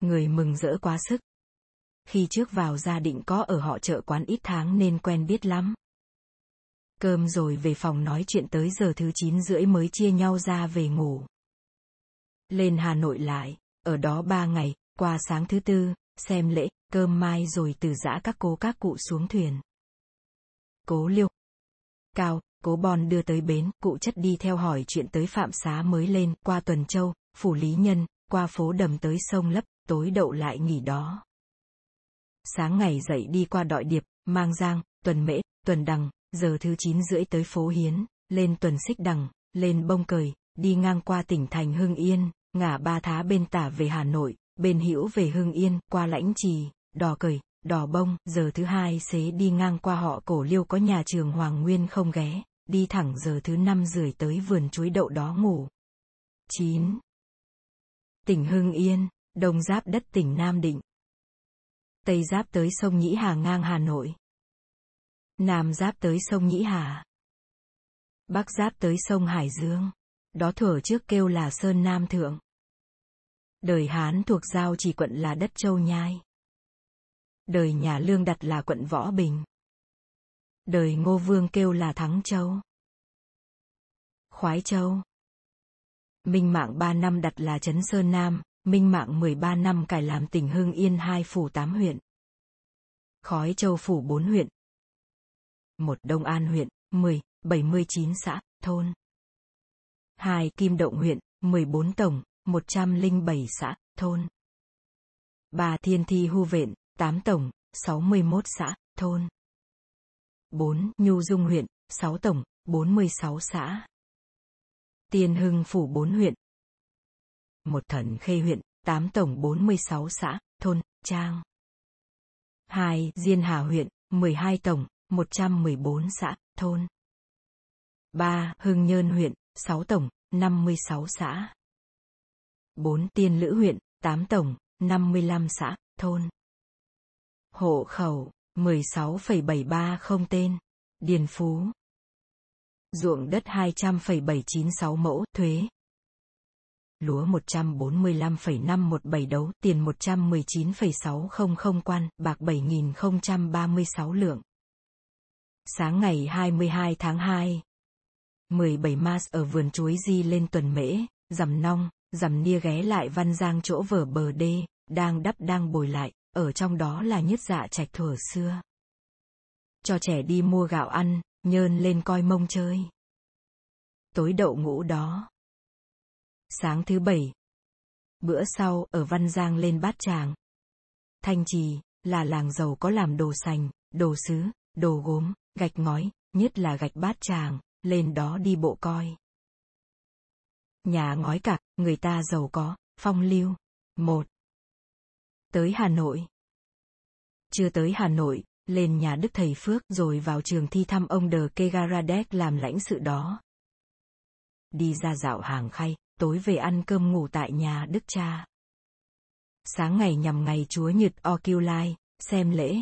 Người mừng rỡ quá sức. Khi trước vào gia định có ở họ chợ quán ít tháng nên quen biết lắm. Cơm rồi về phòng nói chuyện tới giờ thứ chín rưỡi mới chia nhau ra về ngủ. Lên Hà Nội lại, ở đó ba ngày, qua sáng thứ tư, xem lễ, cơm mai rồi từ giã các cố các cụ xuống thuyền. Cố liêu. Cao, cố bòn đưa tới bến, cụ chất đi theo hỏi chuyện tới phạm xá mới lên, qua tuần châu, phủ lý nhân, qua phố đầm tới sông lấp, tối đậu lại nghỉ đó. Sáng ngày dậy đi qua đội điệp, mang giang, tuần mễ, tuần đằng, giờ thứ chín rưỡi tới phố hiến, lên tuần xích đằng, lên bông cời, đi ngang qua tỉnh thành Hưng Yên, ngả ba thá bên tả về Hà Nội, bên hữu về Hưng Yên, qua lãnh trì, đò cời, đò bông, giờ thứ hai xế đi ngang qua họ cổ liêu có nhà trường Hoàng Nguyên không ghé, đi thẳng giờ thứ năm rưỡi tới vườn chuối đậu đó ngủ. 9. Tỉnh Hưng Yên, đông giáp đất tỉnh Nam Định. Tây giáp tới sông Nhĩ Hà ngang Hà Nội. Nam giáp tới sông Nhĩ Hà. Bắc giáp tới sông Hải Dương. Đó thuở trước kêu là Sơn Nam Thượng. Đời Hán thuộc giao chỉ quận là đất Châu Nhai. Đời nhà Lương đặt là quận Võ Bình. Đời Ngô Vương kêu là Thắng Châu. Khoái Châu. Minh Mạng ba năm đặt là Trấn Sơn Nam, Minh Mạng 13 năm cải làm tỉnh Hưng Yên hai phủ tám huyện. Khói Châu phủ bốn huyện. Một Đông An huyện, 10, 79 xã, thôn. Hai Kim Động huyện, 14 tổng, 107 xã, thôn. Ba Thiên Thi Hu Vện, 8 tổng, 61 xã, thôn. 4. Nhu Dung huyện, 6 tổng, 46 xã. Tiên Hưng Phủ 4 huyện. Một Thần Khê huyện, 8 tổng 46 xã, thôn, trang. 2. Diên Hà huyện, 12 tổng, 114 xã, thôn. 3. Hưng Nhơn huyện, 6 tổng, 56 xã. 4. Tiên Lữ huyện, 8 tổng, 55 xã, thôn. Hộ khẩu, 16,730 tên. Điền Phú. Ruộng đất 200,796 mẫu, thuế. Lúa 145,517 đấu, tiền 119,600 quan, bạc 7.036 lượng. Sáng ngày 22 tháng 2, 17 Mars ở vườn chuối di lên tuần mễ, dằm nong, dằm nia ghé lại văn giang chỗ vở bờ đê, đang đắp đang bồi lại, ở trong đó là nhất dạ trạch thuở xưa. Cho trẻ đi mua gạo ăn, nhơn lên coi mông chơi. Tối đậu ngũ đó. Sáng thứ bảy. Bữa sau, ở Văn Giang lên bát tràng. Thanh Trì, là làng giàu có làm đồ sành, đồ sứ, đồ gốm, gạch ngói, nhất là gạch bát tràng, lên đó đi bộ coi. Nhà ngói cạc, người ta giàu có, phong lưu. Một. Tới Hà Nội. Chưa tới Hà Nội, lên nhà Đức Thầy Phước rồi vào trường thi thăm ông Đờ Kegaradek làm lãnh sự đó. Đi ra dạo hàng khay, tối về ăn cơm ngủ tại nhà Đức Cha. Sáng ngày nhằm ngày Chúa Nhật Oculai, xem lễ.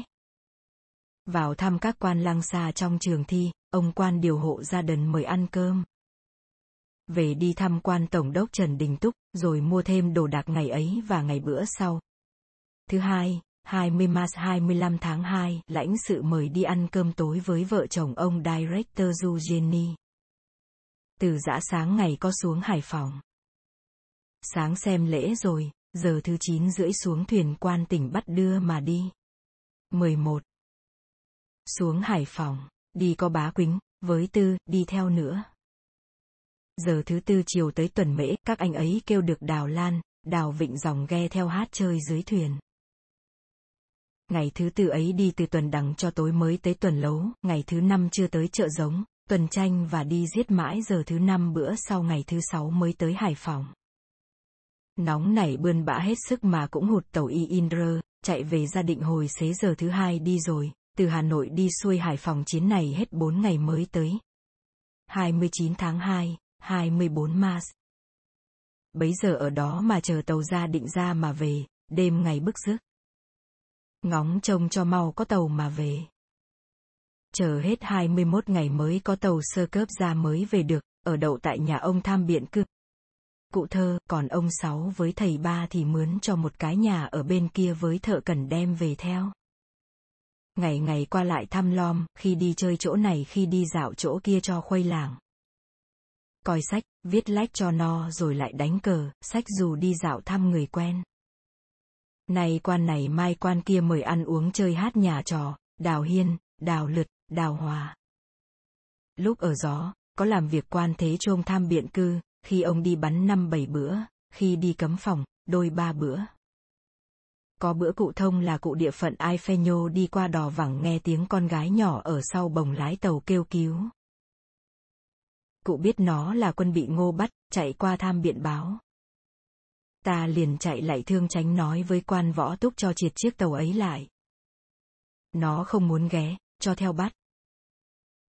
Vào thăm các quan lang xa trong trường thi, ông quan điều hộ gia đình mời ăn cơm. Về đi thăm quan Tổng đốc Trần Đình Túc, rồi mua thêm đồ đạc ngày ấy và ngày bữa sau. Thứ hai, 20 Mars 25 tháng 2, lãnh sự mời đi ăn cơm tối với vợ chồng ông Director Du Jenny. Từ dã sáng ngày có xuống Hải Phòng. Sáng xem lễ rồi, giờ thứ 9 rưỡi xuống thuyền quan tỉnh bắt đưa mà đi. 11. Xuống Hải Phòng, đi có bá quính, với tư, đi theo nữa. Giờ thứ tư chiều tới tuần mễ, các anh ấy kêu được đào lan, đào vịnh dòng ghe theo hát chơi dưới thuyền. Ngày thứ tư ấy đi từ tuần đằng cho tối mới tới tuần lấu, ngày thứ năm chưa tới chợ giống, tuần tranh và đi giết mãi giờ thứ năm bữa sau ngày thứ sáu mới tới Hải Phòng. Nóng nảy bươn bã hết sức mà cũng hụt tàu y Indra, chạy về gia định hồi xế giờ thứ hai đi rồi, từ Hà Nội đi xuôi Hải Phòng chiến này hết 4 ngày mới tới. 29 tháng 2, 24 Mars. Bấy giờ ở đó mà chờ tàu ra định ra mà về, đêm ngày bức rức. Ngóng trông cho mau có tàu mà về. Chờ hết 21 ngày mới có tàu sơ cấp ra mới về được, ở đậu tại nhà ông tham biện cư. Cụ thơ, còn ông Sáu với thầy ba thì mướn cho một cái nhà ở bên kia với thợ cần đem về theo. Ngày ngày qua lại thăm lom, khi đi chơi chỗ này khi đi dạo chỗ kia cho khuây làng. Coi sách, viết lách cho no rồi lại đánh cờ, sách dù đi dạo thăm người quen. Nay quan này mai quan kia mời ăn uống chơi hát nhà trò, đào hiên, đào lượt, đào hòa. Lúc ở gió, có làm việc quan thế trông tham biện cư, khi ông đi bắn năm bảy bữa, khi đi cấm phòng, đôi ba bữa. Có bữa cụ thông là cụ địa phận Ai Phe Nhô đi qua đò vẳng nghe tiếng con gái nhỏ ở sau bồng lái tàu kêu cứu. Cụ biết nó là quân bị ngô bắt, chạy qua tham biện báo. Ta liền chạy lại thương tránh nói với quan võ túc cho triệt chiếc tàu ấy lại. Nó không muốn ghé, cho theo bắt.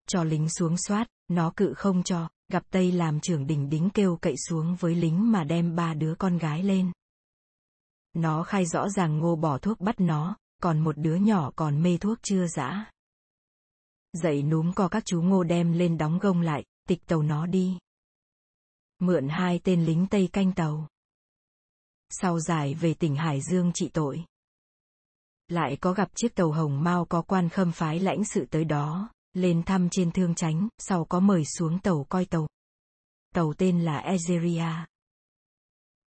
Cho lính xuống soát, nó cự không cho, gặp Tây làm trưởng đỉnh đính kêu cậy xuống với lính mà đem ba đứa con gái lên. Nó khai rõ ràng ngô bỏ thuốc bắt nó, còn một đứa nhỏ còn mê thuốc chưa dã. Dậy núm co các chú ngô đem lên đóng gông lại, tịch tàu nó đi. Mượn hai tên lính Tây canh tàu. Sau giải về tỉnh Hải Dương trị tội. Lại có gặp chiếc tàu hồng mau có quan khâm phái lãnh sự tới đó, lên thăm trên thương chánh, sau có mời xuống tàu coi tàu. Tàu tên là Algeria.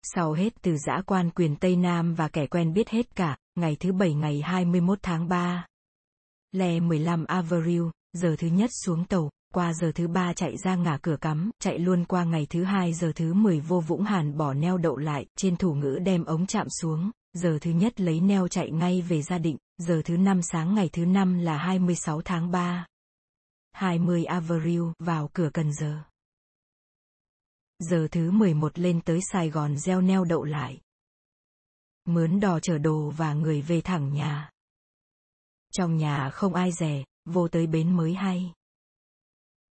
Sau hết từ giã quan quyền Tây Nam và kẻ quen biết hết cả, ngày thứ bảy ngày 21 tháng 3. Lè 15 Avril, giờ thứ nhất xuống tàu, qua giờ thứ ba chạy ra ngả cửa cắm, chạy luôn qua ngày thứ hai giờ thứ 10 vô Vũng Hàn bỏ neo đậu lại, trên thủ ngữ đem ống chạm xuống, giờ thứ nhất lấy neo chạy ngay về gia định, giờ thứ năm sáng ngày thứ năm là 26 tháng 3. 20 Avril vào cửa Cần Giờ. Giờ thứ 11 lên tới Sài Gòn gieo neo đậu lại. Mướn đò chở đồ và người về thẳng nhà. Trong nhà không ai rẻ, vô tới bến mới hay.